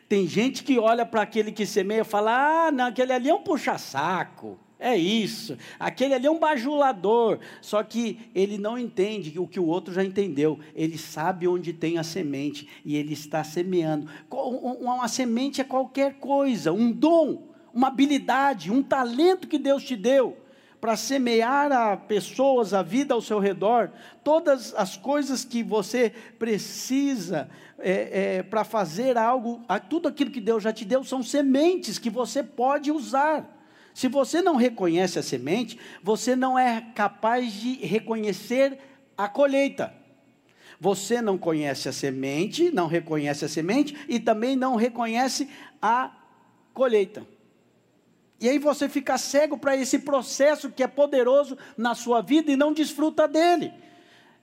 Tem gente que olha para aquele que semeia e fala: ah, não, aquele ali é um puxa-saco. É isso. Aquele ali é um bajulador. Só que ele não entende o que o outro já entendeu. Ele sabe onde tem a semente e ele está semeando. Uma semente é qualquer coisa, um dom uma habilidade, um talento que Deus te deu para semear a pessoas, a vida ao seu redor, todas as coisas que você precisa é, é, para fazer algo, tudo aquilo que Deus já te deu são sementes que você pode usar. Se você não reconhece a semente, você não é capaz de reconhecer a colheita. Você não conhece a semente, não reconhece a semente e também não reconhece a colheita. E aí você fica cego para esse processo que é poderoso na sua vida e não desfruta dele.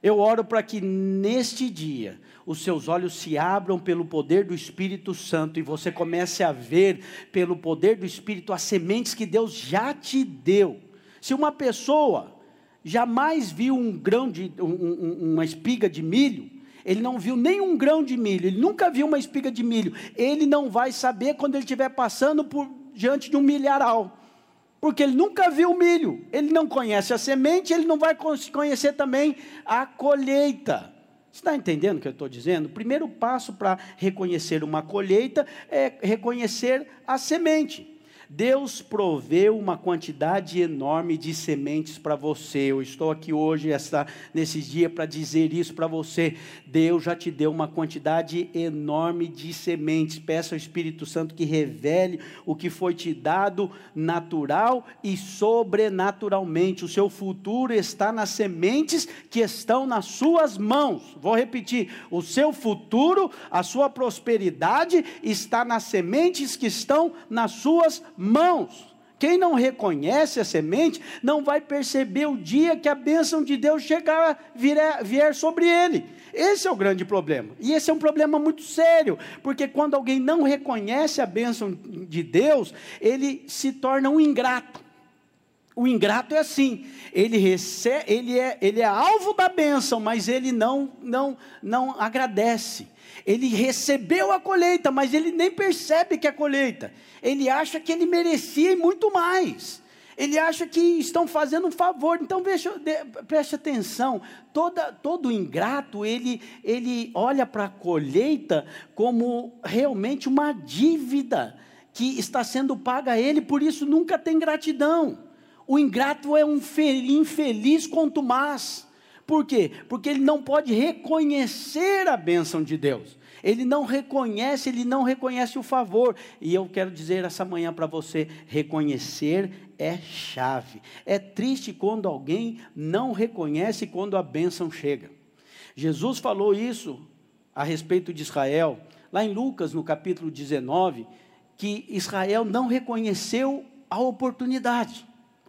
Eu oro para que neste dia os seus olhos se abram pelo poder do Espírito Santo e você comece a ver pelo poder do Espírito as sementes que Deus já te deu. Se uma pessoa jamais viu um grão de um, um, uma espiga de milho, ele não viu nenhum grão de milho, ele nunca viu uma espiga de milho. Ele não vai saber quando ele estiver passando por diante de um milharal. Porque ele nunca viu milho, ele não conhece a semente, ele não vai conhecer também a colheita. Você está entendendo o que eu estou dizendo? O primeiro passo para reconhecer uma colheita é reconhecer a semente. Deus proveu uma quantidade enorme de sementes para você. Eu estou aqui hoje, essa, nesses dias, para dizer isso para você. Deus já te deu uma quantidade enorme de sementes. Peça ao Espírito Santo que revele o que foi te dado natural e sobrenaturalmente. O seu futuro está nas sementes que estão nas suas mãos. Vou repetir: o seu futuro, a sua prosperidade está nas sementes que estão nas suas mãos mãos. Quem não reconhece a semente não vai perceber o dia que a bênção de Deus chegar, vier, vier sobre ele. Esse é o grande problema. E esse é um problema muito sério, porque quando alguém não reconhece a bênção de Deus, ele se torna um ingrato. O ingrato é assim, ele recebe, ele é, ele é alvo da bênção, mas ele não, não, não agradece. Ele recebeu a colheita, mas ele nem percebe que é colheita. Ele acha que ele merecia e muito mais. Ele acha que estão fazendo um favor. Então, veja, preste atenção. Toda, todo ingrato, ele, ele olha para a colheita como realmente uma dívida que está sendo paga a ele, por isso nunca tem gratidão. O ingrato é um infeliz quanto mais. Por quê? Porque ele não pode reconhecer a bênção de Deus. Ele não reconhece, ele não reconhece o favor. E eu quero dizer essa manhã para você: reconhecer é chave. É triste quando alguém não reconhece quando a bênção chega. Jesus falou isso a respeito de Israel, lá em Lucas, no capítulo 19, que Israel não reconheceu a oportunidade.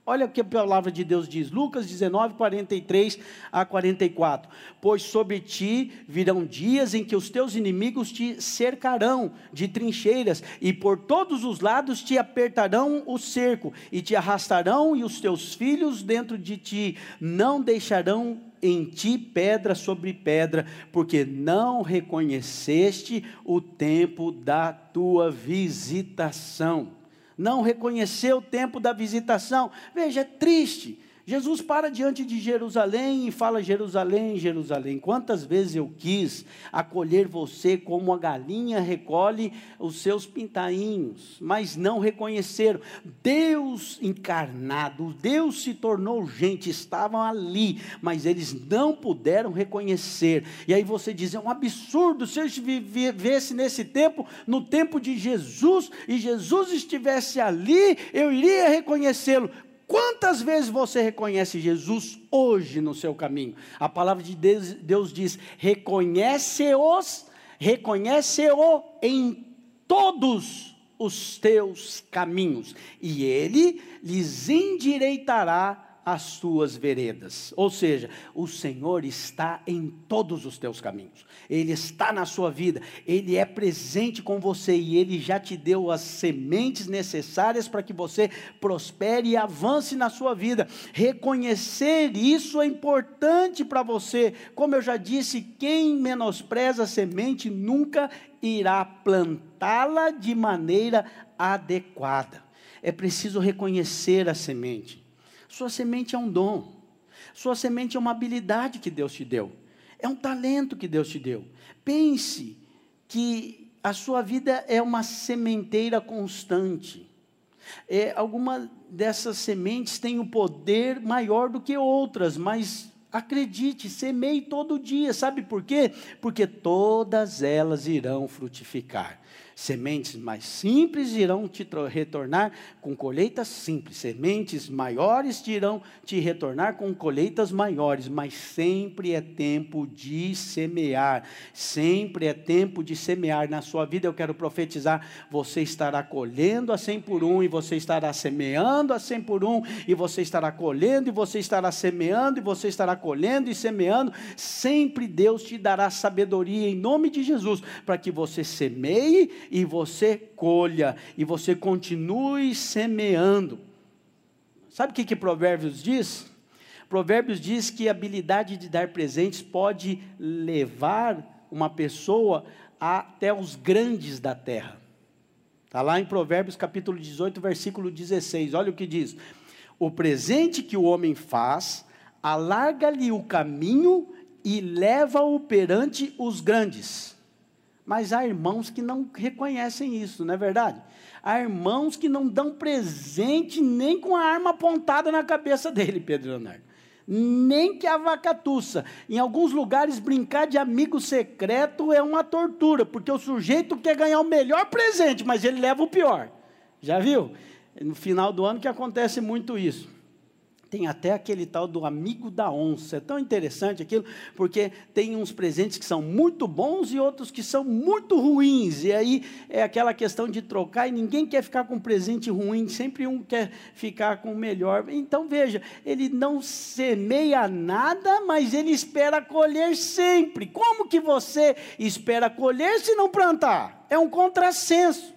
Olha o que a palavra de Deus diz, Lucas 19, 43 a 44. Pois sobre ti virão dias em que os teus inimigos te cercarão de trincheiras, e por todos os lados te apertarão o cerco, e te arrastarão, e os teus filhos dentro de ti não deixarão em ti pedra sobre pedra, porque não reconheceste o tempo da tua visitação não reconheceu o tempo da visitação. Veja, é triste. Jesus para diante de Jerusalém e fala: Jerusalém, Jerusalém, quantas vezes eu quis acolher você como a galinha recolhe os seus pintainhos, mas não reconheceram. Deus encarnado, Deus se tornou gente, estavam ali, mas eles não puderam reconhecer. E aí você diz: é um absurdo se eu vivesse nesse tempo, no tempo de Jesus, e Jesus estivesse ali, eu iria reconhecê-lo. Quantas vezes você reconhece Jesus hoje no seu caminho? A palavra de Deus, Deus diz: reconhece-os, reconhece-o em todos os teus caminhos, e ele lhes endireitará as tuas veredas. Ou seja, o Senhor está em todos os teus caminhos. Ele está na sua vida, ele é presente com você e ele já te deu as sementes necessárias para que você prospere e avance na sua vida. Reconhecer isso é importante para você. Como eu já disse, quem menospreza a semente nunca irá plantá-la de maneira adequada. É preciso reconhecer a semente. Sua semente é um dom. Sua semente é uma habilidade que Deus te deu. É um talento que Deus te deu. Pense que a sua vida é uma sementeira constante. É, alguma dessas sementes tem um poder maior do que outras, mas acredite, semeie todo dia. Sabe por quê? Porque todas elas irão frutificar. Sementes mais simples irão te retornar com colheitas simples. Sementes maiores te irão te retornar com colheitas maiores. Mas sempre é tempo de semear. Sempre é tempo de semear. Na sua vida eu quero profetizar: você estará colhendo a 100 por um, e você estará semeando a 100 por um, e você estará colhendo, e você estará semeando, e você estará colhendo e semeando. Sempre Deus te dará sabedoria em nome de Jesus, para que você semeie e você colha, e você continue semeando. Sabe o que, que Provérbios diz? Provérbios diz que a habilidade de dar presentes pode levar uma pessoa até os grandes da terra. Está lá em Provérbios capítulo 18, versículo 16. Olha o que diz: O presente que o homem faz alarga-lhe o caminho e leva-o perante os grandes. Mas há irmãos que não reconhecem isso, não é verdade? Há irmãos que não dão presente nem com a arma apontada na cabeça dele, Pedro Leonardo. Nem que a vacatuça. Em alguns lugares, brincar de amigo secreto é uma tortura, porque o sujeito quer ganhar o melhor presente, mas ele leva o pior. Já viu? No final do ano que acontece muito isso. Tem até aquele tal do amigo da onça. É tão interessante aquilo, porque tem uns presentes que são muito bons e outros que são muito ruins. E aí é aquela questão de trocar e ninguém quer ficar com um presente ruim, sempre um quer ficar com o melhor. Então veja, ele não semeia nada, mas ele espera colher sempre. Como que você espera colher se não plantar? É um contrassenso.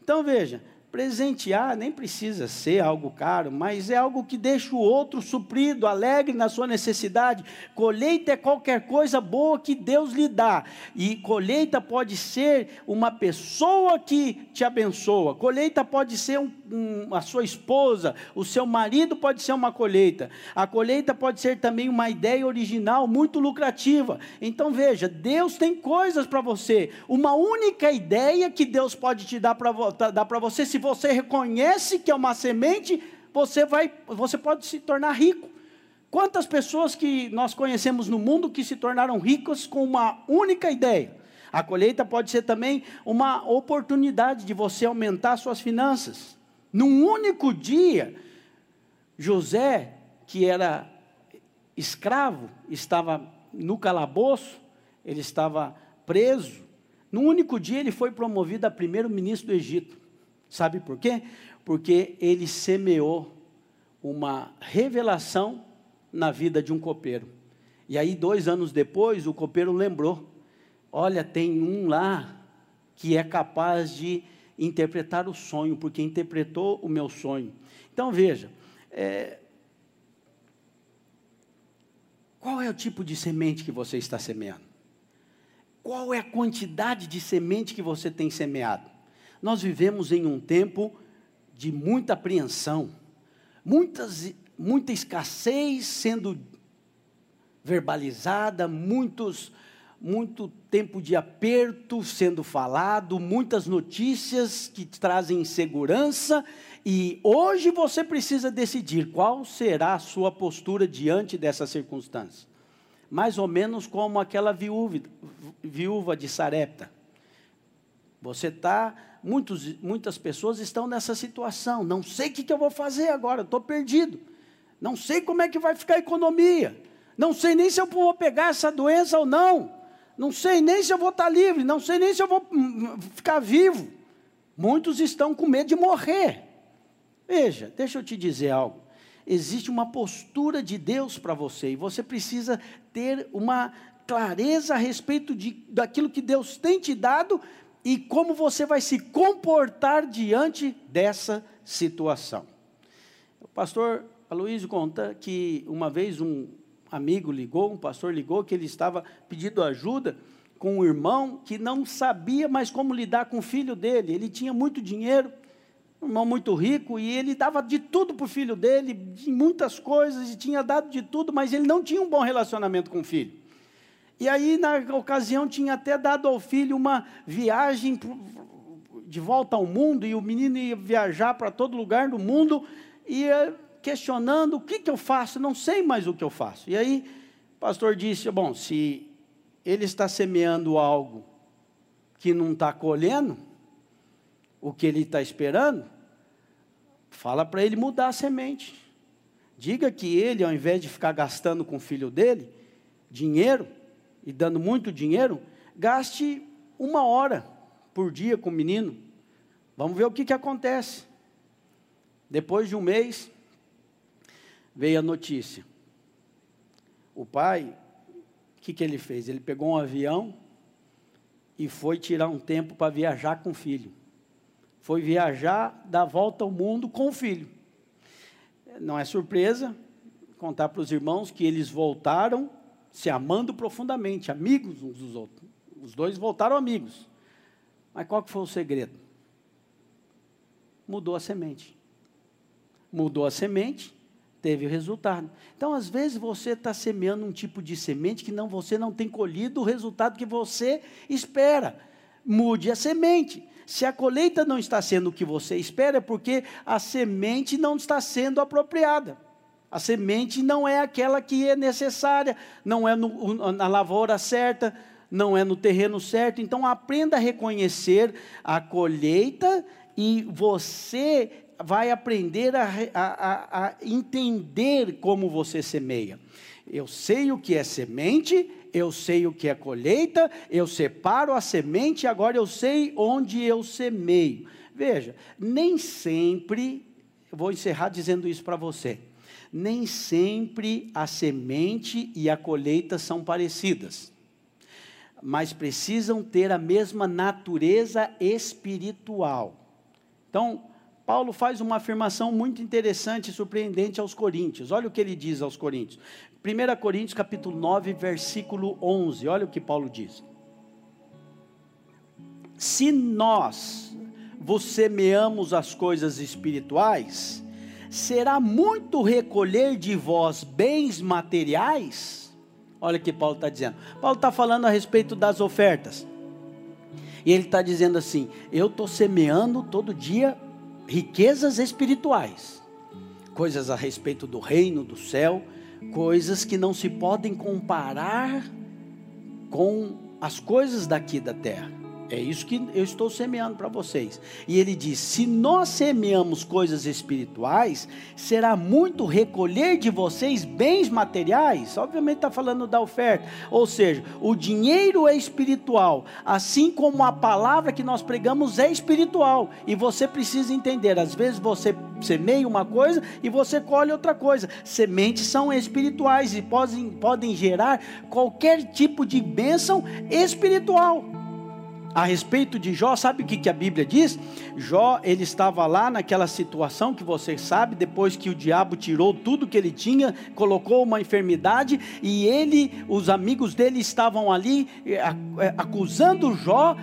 Então veja, Presentear nem precisa ser algo caro, mas é algo que deixa o outro suprido, alegre na sua necessidade. Colheita é qualquer coisa boa que Deus lhe dá. E colheita pode ser uma pessoa que te abençoa. Colheita pode ser um, um, a sua esposa, o seu marido pode ser uma colheita. A colheita pode ser também uma ideia original muito lucrativa. Então veja, Deus tem coisas para você. Uma única ideia que Deus pode te dar para você, se você reconhece que é uma semente, você, vai, você pode se tornar rico. Quantas pessoas que nós conhecemos no mundo que se tornaram ricas com uma única ideia? A colheita pode ser também uma oportunidade de você aumentar suas finanças. Num único dia, José, que era escravo, estava no calabouço, ele estava preso. Num único dia, ele foi promovido a primeiro-ministro do Egito. Sabe por quê? Porque ele semeou uma revelação na vida de um copeiro. E aí, dois anos depois, o copeiro lembrou: olha, tem um lá que é capaz de interpretar o sonho, porque interpretou o meu sonho. Então, veja, é, qual é o tipo de semente que você está semeando? Qual é a quantidade de semente que você tem semeado? Nós vivemos em um tempo de muita apreensão, muitas, muita escassez sendo verbalizada, muitos, muito tempo de aperto sendo falado, muitas notícias que trazem insegurança, e hoje você precisa decidir qual será a sua postura diante dessa circunstância. Mais ou menos como aquela viúva, viúva de Sarepta. Você está muitas pessoas estão nessa situação. Não sei o que, que eu vou fazer agora, estou perdido. Não sei como é que vai ficar a economia. Não sei nem se eu vou pegar essa doença ou não. Não sei nem se eu vou estar livre. Não sei nem se eu vou hum, hum, ficar vivo. Muitos estão com medo de morrer. Veja, deixa eu te dizer algo. Existe uma postura de Deus para você e você precisa ter uma clareza a respeito de, daquilo que Deus tem te dado e como você vai se comportar diante dessa situação. O pastor Aloysio conta que uma vez um amigo ligou, um pastor ligou, que ele estava pedindo ajuda com um irmão que não sabia mais como lidar com o filho dele. Ele tinha muito dinheiro, um irmão muito rico, e ele dava de tudo para o filho dele, de muitas coisas, e tinha dado de tudo, mas ele não tinha um bom relacionamento com o filho. E aí, na ocasião, tinha até dado ao filho uma viagem de volta ao mundo, e o menino ia viajar para todo lugar do mundo, ia questionando: o que, que eu faço? Não sei mais o que eu faço. E aí, o pastor disse: bom, se ele está semeando algo que não está colhendo, o que ele está esperando, fala para ele mudar a semente. Diga que ele, ao invés de ficar gastando com o filho dele, dinheiro, e dando muito dinheiro, gaste uma hora por dia com o menino. Vamos ver o que, que acontece. Depois de um mês, veio a notícia. O pai, o que, que ele fez? Ele pegou um avião e foi tirar um tempo para viajar com o filho. Foi viajar, dar volta ao mundo com o filho. Não é surpresa contar para os irmãos que eles voltaram se amando profundamente, amigos uns dos outros. Os dois voltaram amigos. Mas qual que foi o segredo? Mudou a semente. Mudou a semente, teve resultado. Então, às vezes, você está semeando um tipo de semente que não, você não tem colhido o resultado que você espera. Mude a semente. Se a colheita não está sendo o que você espera, é porque a semente não está sendo apropriada. A semente não é aquela que é necessária, não é no, na lavoura certa, não é no terreno certo. Então, aprenda a reconhecer a colheita e você vai aprender a, a, a, entender como você semeia. Eu sei o que é semente, eu sei o que é colheita, eu separo a semente, agora eu sei onde eu semeio. Veja, nem sempre, vou encerrar dizendo isso para você, nem sempre a semente e a colheita são parecidas, mas precisam ter a mesma natureza espiritual. Então, Paulo faz uma afirmação muito interessante e surpreendente aos coríntios. Olha o que ele diz aos coríntios. 1 Coríntios capítulo 9, versículo 11. Olha o que Paulo diz. Se nós vos semeamos as coisas espirituais, será muito recolher de vós bens materiais? Olha o que Paulo está dizendo. Paulo está falando a respeito das ofertas. E ele está dizendo assim: eu estou semeando todo dia riquezas espirituais, coisas a respeito do reino, do céu, coisas que não se podem comparar com as coisas daqui da terra. É isso que eu estou semeando para vocês. E ele diz: se nós semeamos coisas espirituais, será muito recolher de vocês bens materiais. Obviamente está falando da oferta. Ou seja, o dinheiro é espiritual, assim como a palavra que nós pregamos é espiritual. E você precisa entender: às vezes você semeia uma coisa e você colhe outra coisa. Sementes são espirituais e podem, podem gerar qualquer tipo de bênção espiritual a respeito de Jó, sabe o que, que a Bíblia diz? Jó, ele estava lá naquela situação que você sabe, depois que o diabo tirou tudo que ele tinha, colocou uma enfermidade, e ele, os amigos dele estavam ali eh, eh, acusando Jó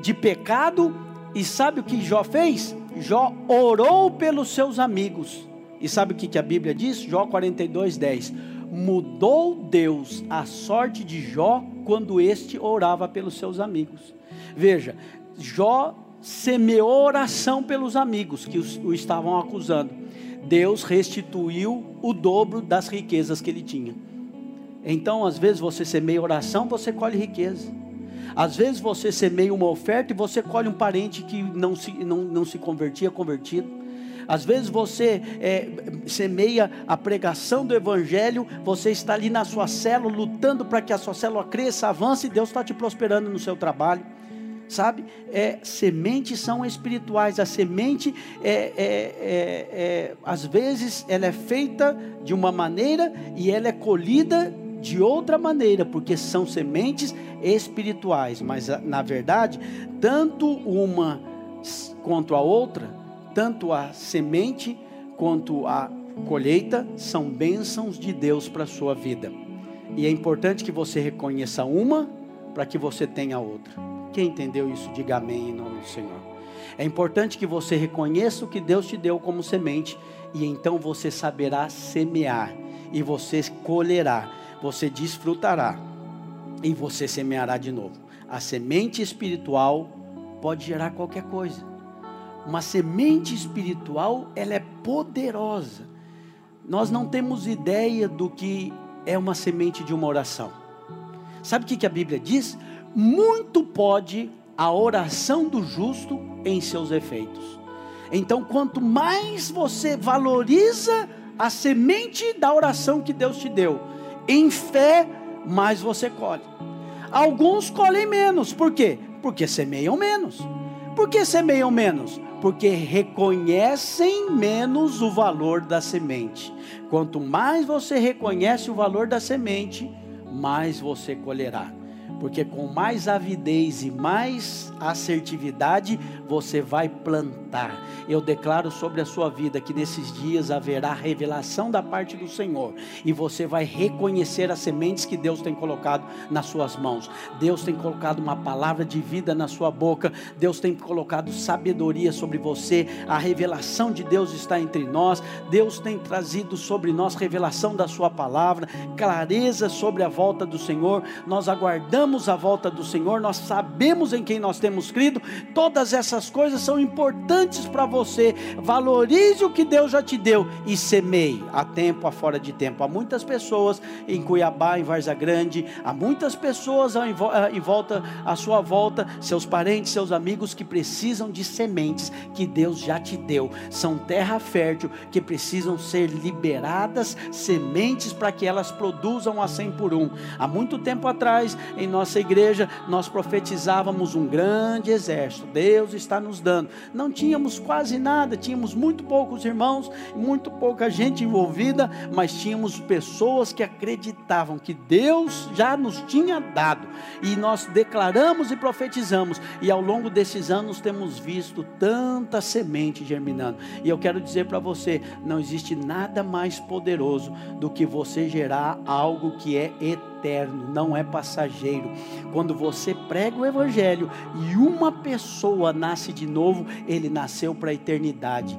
de pecado, e sabe o que Jó fez? Jó orou pelos seus amigos. E sabe o que, que a Bíblia diz? Jó 42, 10. Mudou Deus a sorte de Jó quando este orava pelos seus amigos. Veja, Jó semeou oração pelos amigos que o estavam acusando. Deus restituiu o dobro das riquezas que ele tinha. Então, às vezes você semeia oração, você colhe riqueza. Às vezes você semeia uma oferta e você colhe um parente que não se, não, não se convertia, convertido. Às vezes você é, semeia a pregação do Evangelho, você está ali na sua célula, lutando para que a sua célula cresça, avance, e Deus está te prosperando no seu trabalho sabe? É, sementes são espirituais. A semente, é, é, é, é, às vezes, ela é feita de uma maneira e ela é colhida de outra maneira, porque são sementes espirituais. Mas, na verdade, tanto uma quanto a outra, tanto a semente quanto a colheita, são bênçãos de Deus para a sua vida. E é importante que você reconheça uma para que você tenha outra. Quem entendeu isso, diga amém em nome do Senhor. É importante que você reconheça o que Deus te deu como semente, e então você saberá semear, e você colherá, você desfrutará, e você semeará de novo. A semente espiritual pode gerar qualquer coisa. Uma semente espiritual, ela é poderosa. Nós não temos ideia do que é uma semente de uma oração. Sabe o que a Bíblia diz? Muito pode a oração do justo em seus efeitos. Então, quanto mais você valoriza a semente da oração que Deus te deu, em fé, mais você colhe. Alguns colhem menos, por quê? Porque semeiam menos. Por que semeiam menos? Porque reconhecem menos o valor da semente. Quanto mais você reconhece o valor da semente, mais você colherá. Porque com mais avidez e mais assertividade você vai plantar. Eu declaro sobre a sua vida que nesses dias haverá revelação da parte do Senhor e você vai reconhecer as sementes que Deus tem colocado nas suas mãos. Deus tem colocado uma palavra de vida na sua boca, Deus tem colocado sabedoria sobre você, a revelação de Deus está entre nós, Deus tem trazido sobre nós revelação da Sua palavra, clareza sobre a volta do Senhor. Nós aguardamos a volta do Senhor, nós sabemos em quem nós temos crido, todas essas coisas são importantes para você. Valorize o que Deus já te deu e semeie a tempo, a fora de tempo. Há muitas pessoas em Cuiabá, em Varza Grande, há muitas pessoas em volta, à sua volta, seus parentes, seus amigos que precisam de sementes que Deus já te deu. São terra fértil que precisam ser liberadas sementes para que elas produzam a 100 por um. Há muito tempo atrás, em nossa igreja, nós profetizávamos um grande exército. Deus está nos dando. Não tínhamos quase nada, tínhamos muito poucos irmãos, muito pouca gente envolvida, mas tínhamos pessoas que acreditavam que Deus já nos tinha dado. E nós declaramos e profetizamos, e ao longo desses anos temos visto tanta semente germinando. E eu quero dizer para você, não existe nada mais poderoso do que você gerar algo que é eterno, não é passageiro. Quando você prega o evangelho e uma pessoa nasce de novo, ele nasceu para a eternidade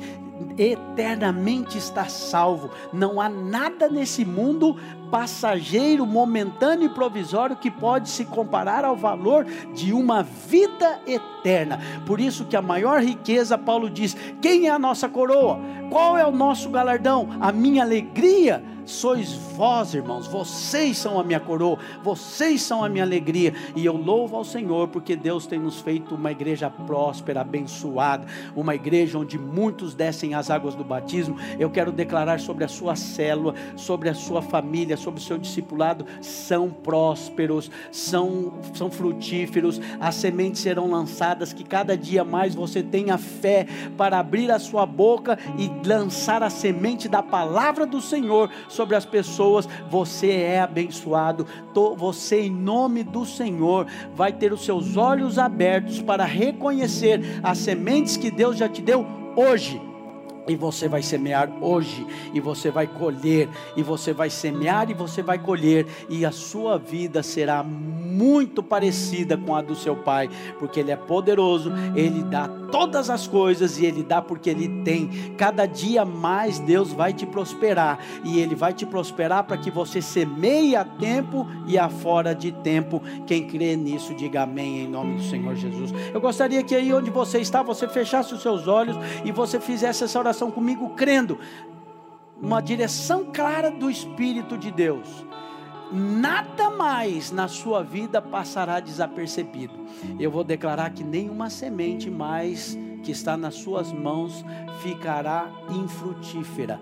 eternamente está salvo. Não há nada nesse mundo passageiro, momentâneo e provisório que pode se comparar ao valor de uma vida eterna. Por isso que a maior riqueza, Paulo diz: quem é a nossa coroa? Qual é o nosso galardão? A minha alegria sois vós, irmãos, vocês são a minha coroa, vocês são a minha alegria, e eu louvo ao Senhor porque Deus tem nos feito uma igreja próspera, abençoada, uma igreja onde muitos descem as águas do batismo. Eu quero declarar sobre a sua célula, sobre a sua família, sobre o seu discipulado, são prósperos, são, são frutíferos, as sementes serão lançadas, que cada dia mais você tenha fé para abrir a sua boca e lançar a semente da palavra do Senhor sobre as pessoas. Você é abençoado. Você, em nome do Senhor, vai ter os seus olhos abertos para reconhecer as sementes que Deus já te deu hoje e você vai semear hoje, e você vai colher, e você vai semear e você vai colher, e a sua vida será muito parecida com a do seu pai, porque ele é poderoso, ele dá todas as coisas e ele dá porque ele tem. Cada dia mais Deus vai te prosperar, e ele vai te prosperar para que você semeie a tempo e a fora de tempo. Quem crê nisso, diga amém em nome do Senhor Jesus. Eu gostaria que aí onde você está, você fechasse os seus olhos e você fizesse essa oração comigo, crendo, uma direção clara do Espírito de Deus. Nada mais na sua vida passará desapercebido. Eu vou declarar que nenhuma semente mais que está nas suas mãos ficará infrutífera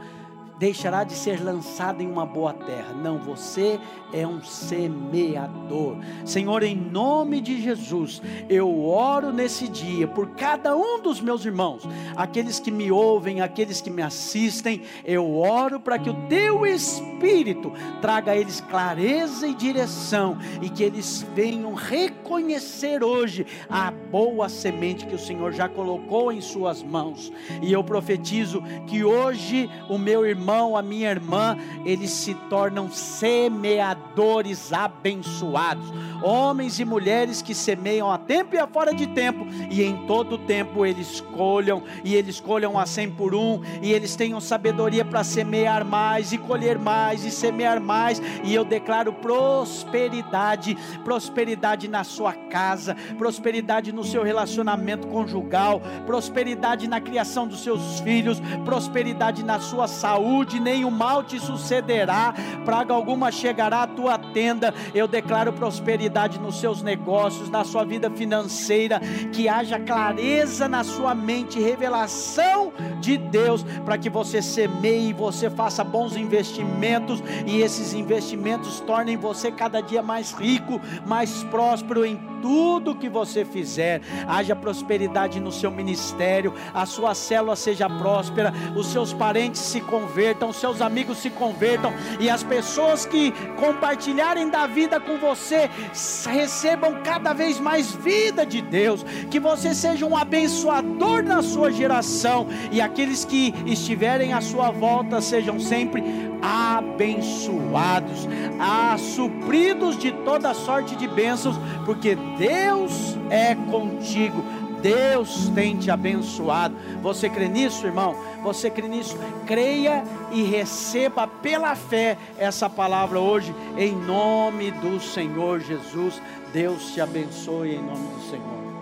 deixará de ser lançado em uma boa terra. Não, você é um semeador. Senhor, em nome de Jesus, eu oro nesse dia por cada um dos meus irmãos, aqueles que me ouvem, aqueles que me assistem. Eu oro para que o teu Espírito traga a eles clareza e direção e que eles venham reconhecer hoje a boa semente que o Senhor já colocou em suas mãos. E eu profetizo que hoje o meu irmão irmão, a minha irmã, eles se tornam semeadores abençoados. Homens e mulheres que semeiam a tempo e a fora de tempo, e em todo tempo eles colham, e eles colham a cem por um, e eles tenham sabedoria para semear mais, e colher mais, e semear mais, e eu declaro prosperidade, prosperidade na sua casa, prosperidade no seu relacionamento conjugal, prosperidade na criação dos seus filhos, prosperidade na sua saúde saúde, nem o mal te sucederá, praga alguma chegará à tua tenda. Eu declaro prosperidade nos seus negócios, na sua vida financeira, que haja clareza na sua mente, revelação de Deus para que você semeie, você faça bons investimentos e esses investimentos tornem você cada dia mais rico, mais próspero em tudo que você fizer. Haja prosperidade no seu ministério, a sua célula seja próspera, os seus parentes se convertam, os seus amigos se convertam e as pessoas que compartilharem da vida com você recebam cada vez mais vida de Deus, que você seja um abençoador na sua geração e aqueles que estiverem à sua volta sejam sempre abençoados, ah, supridos de toda sorte de bênçãos, porque Deus é contigo. Deus tem te abençoado. Você crê nisso, irmão? Você crê nisso? Creia e receba pela fé essa palavra hoje, em nome do Senhor Jesus. Deus te abençoe em nome do Senhor.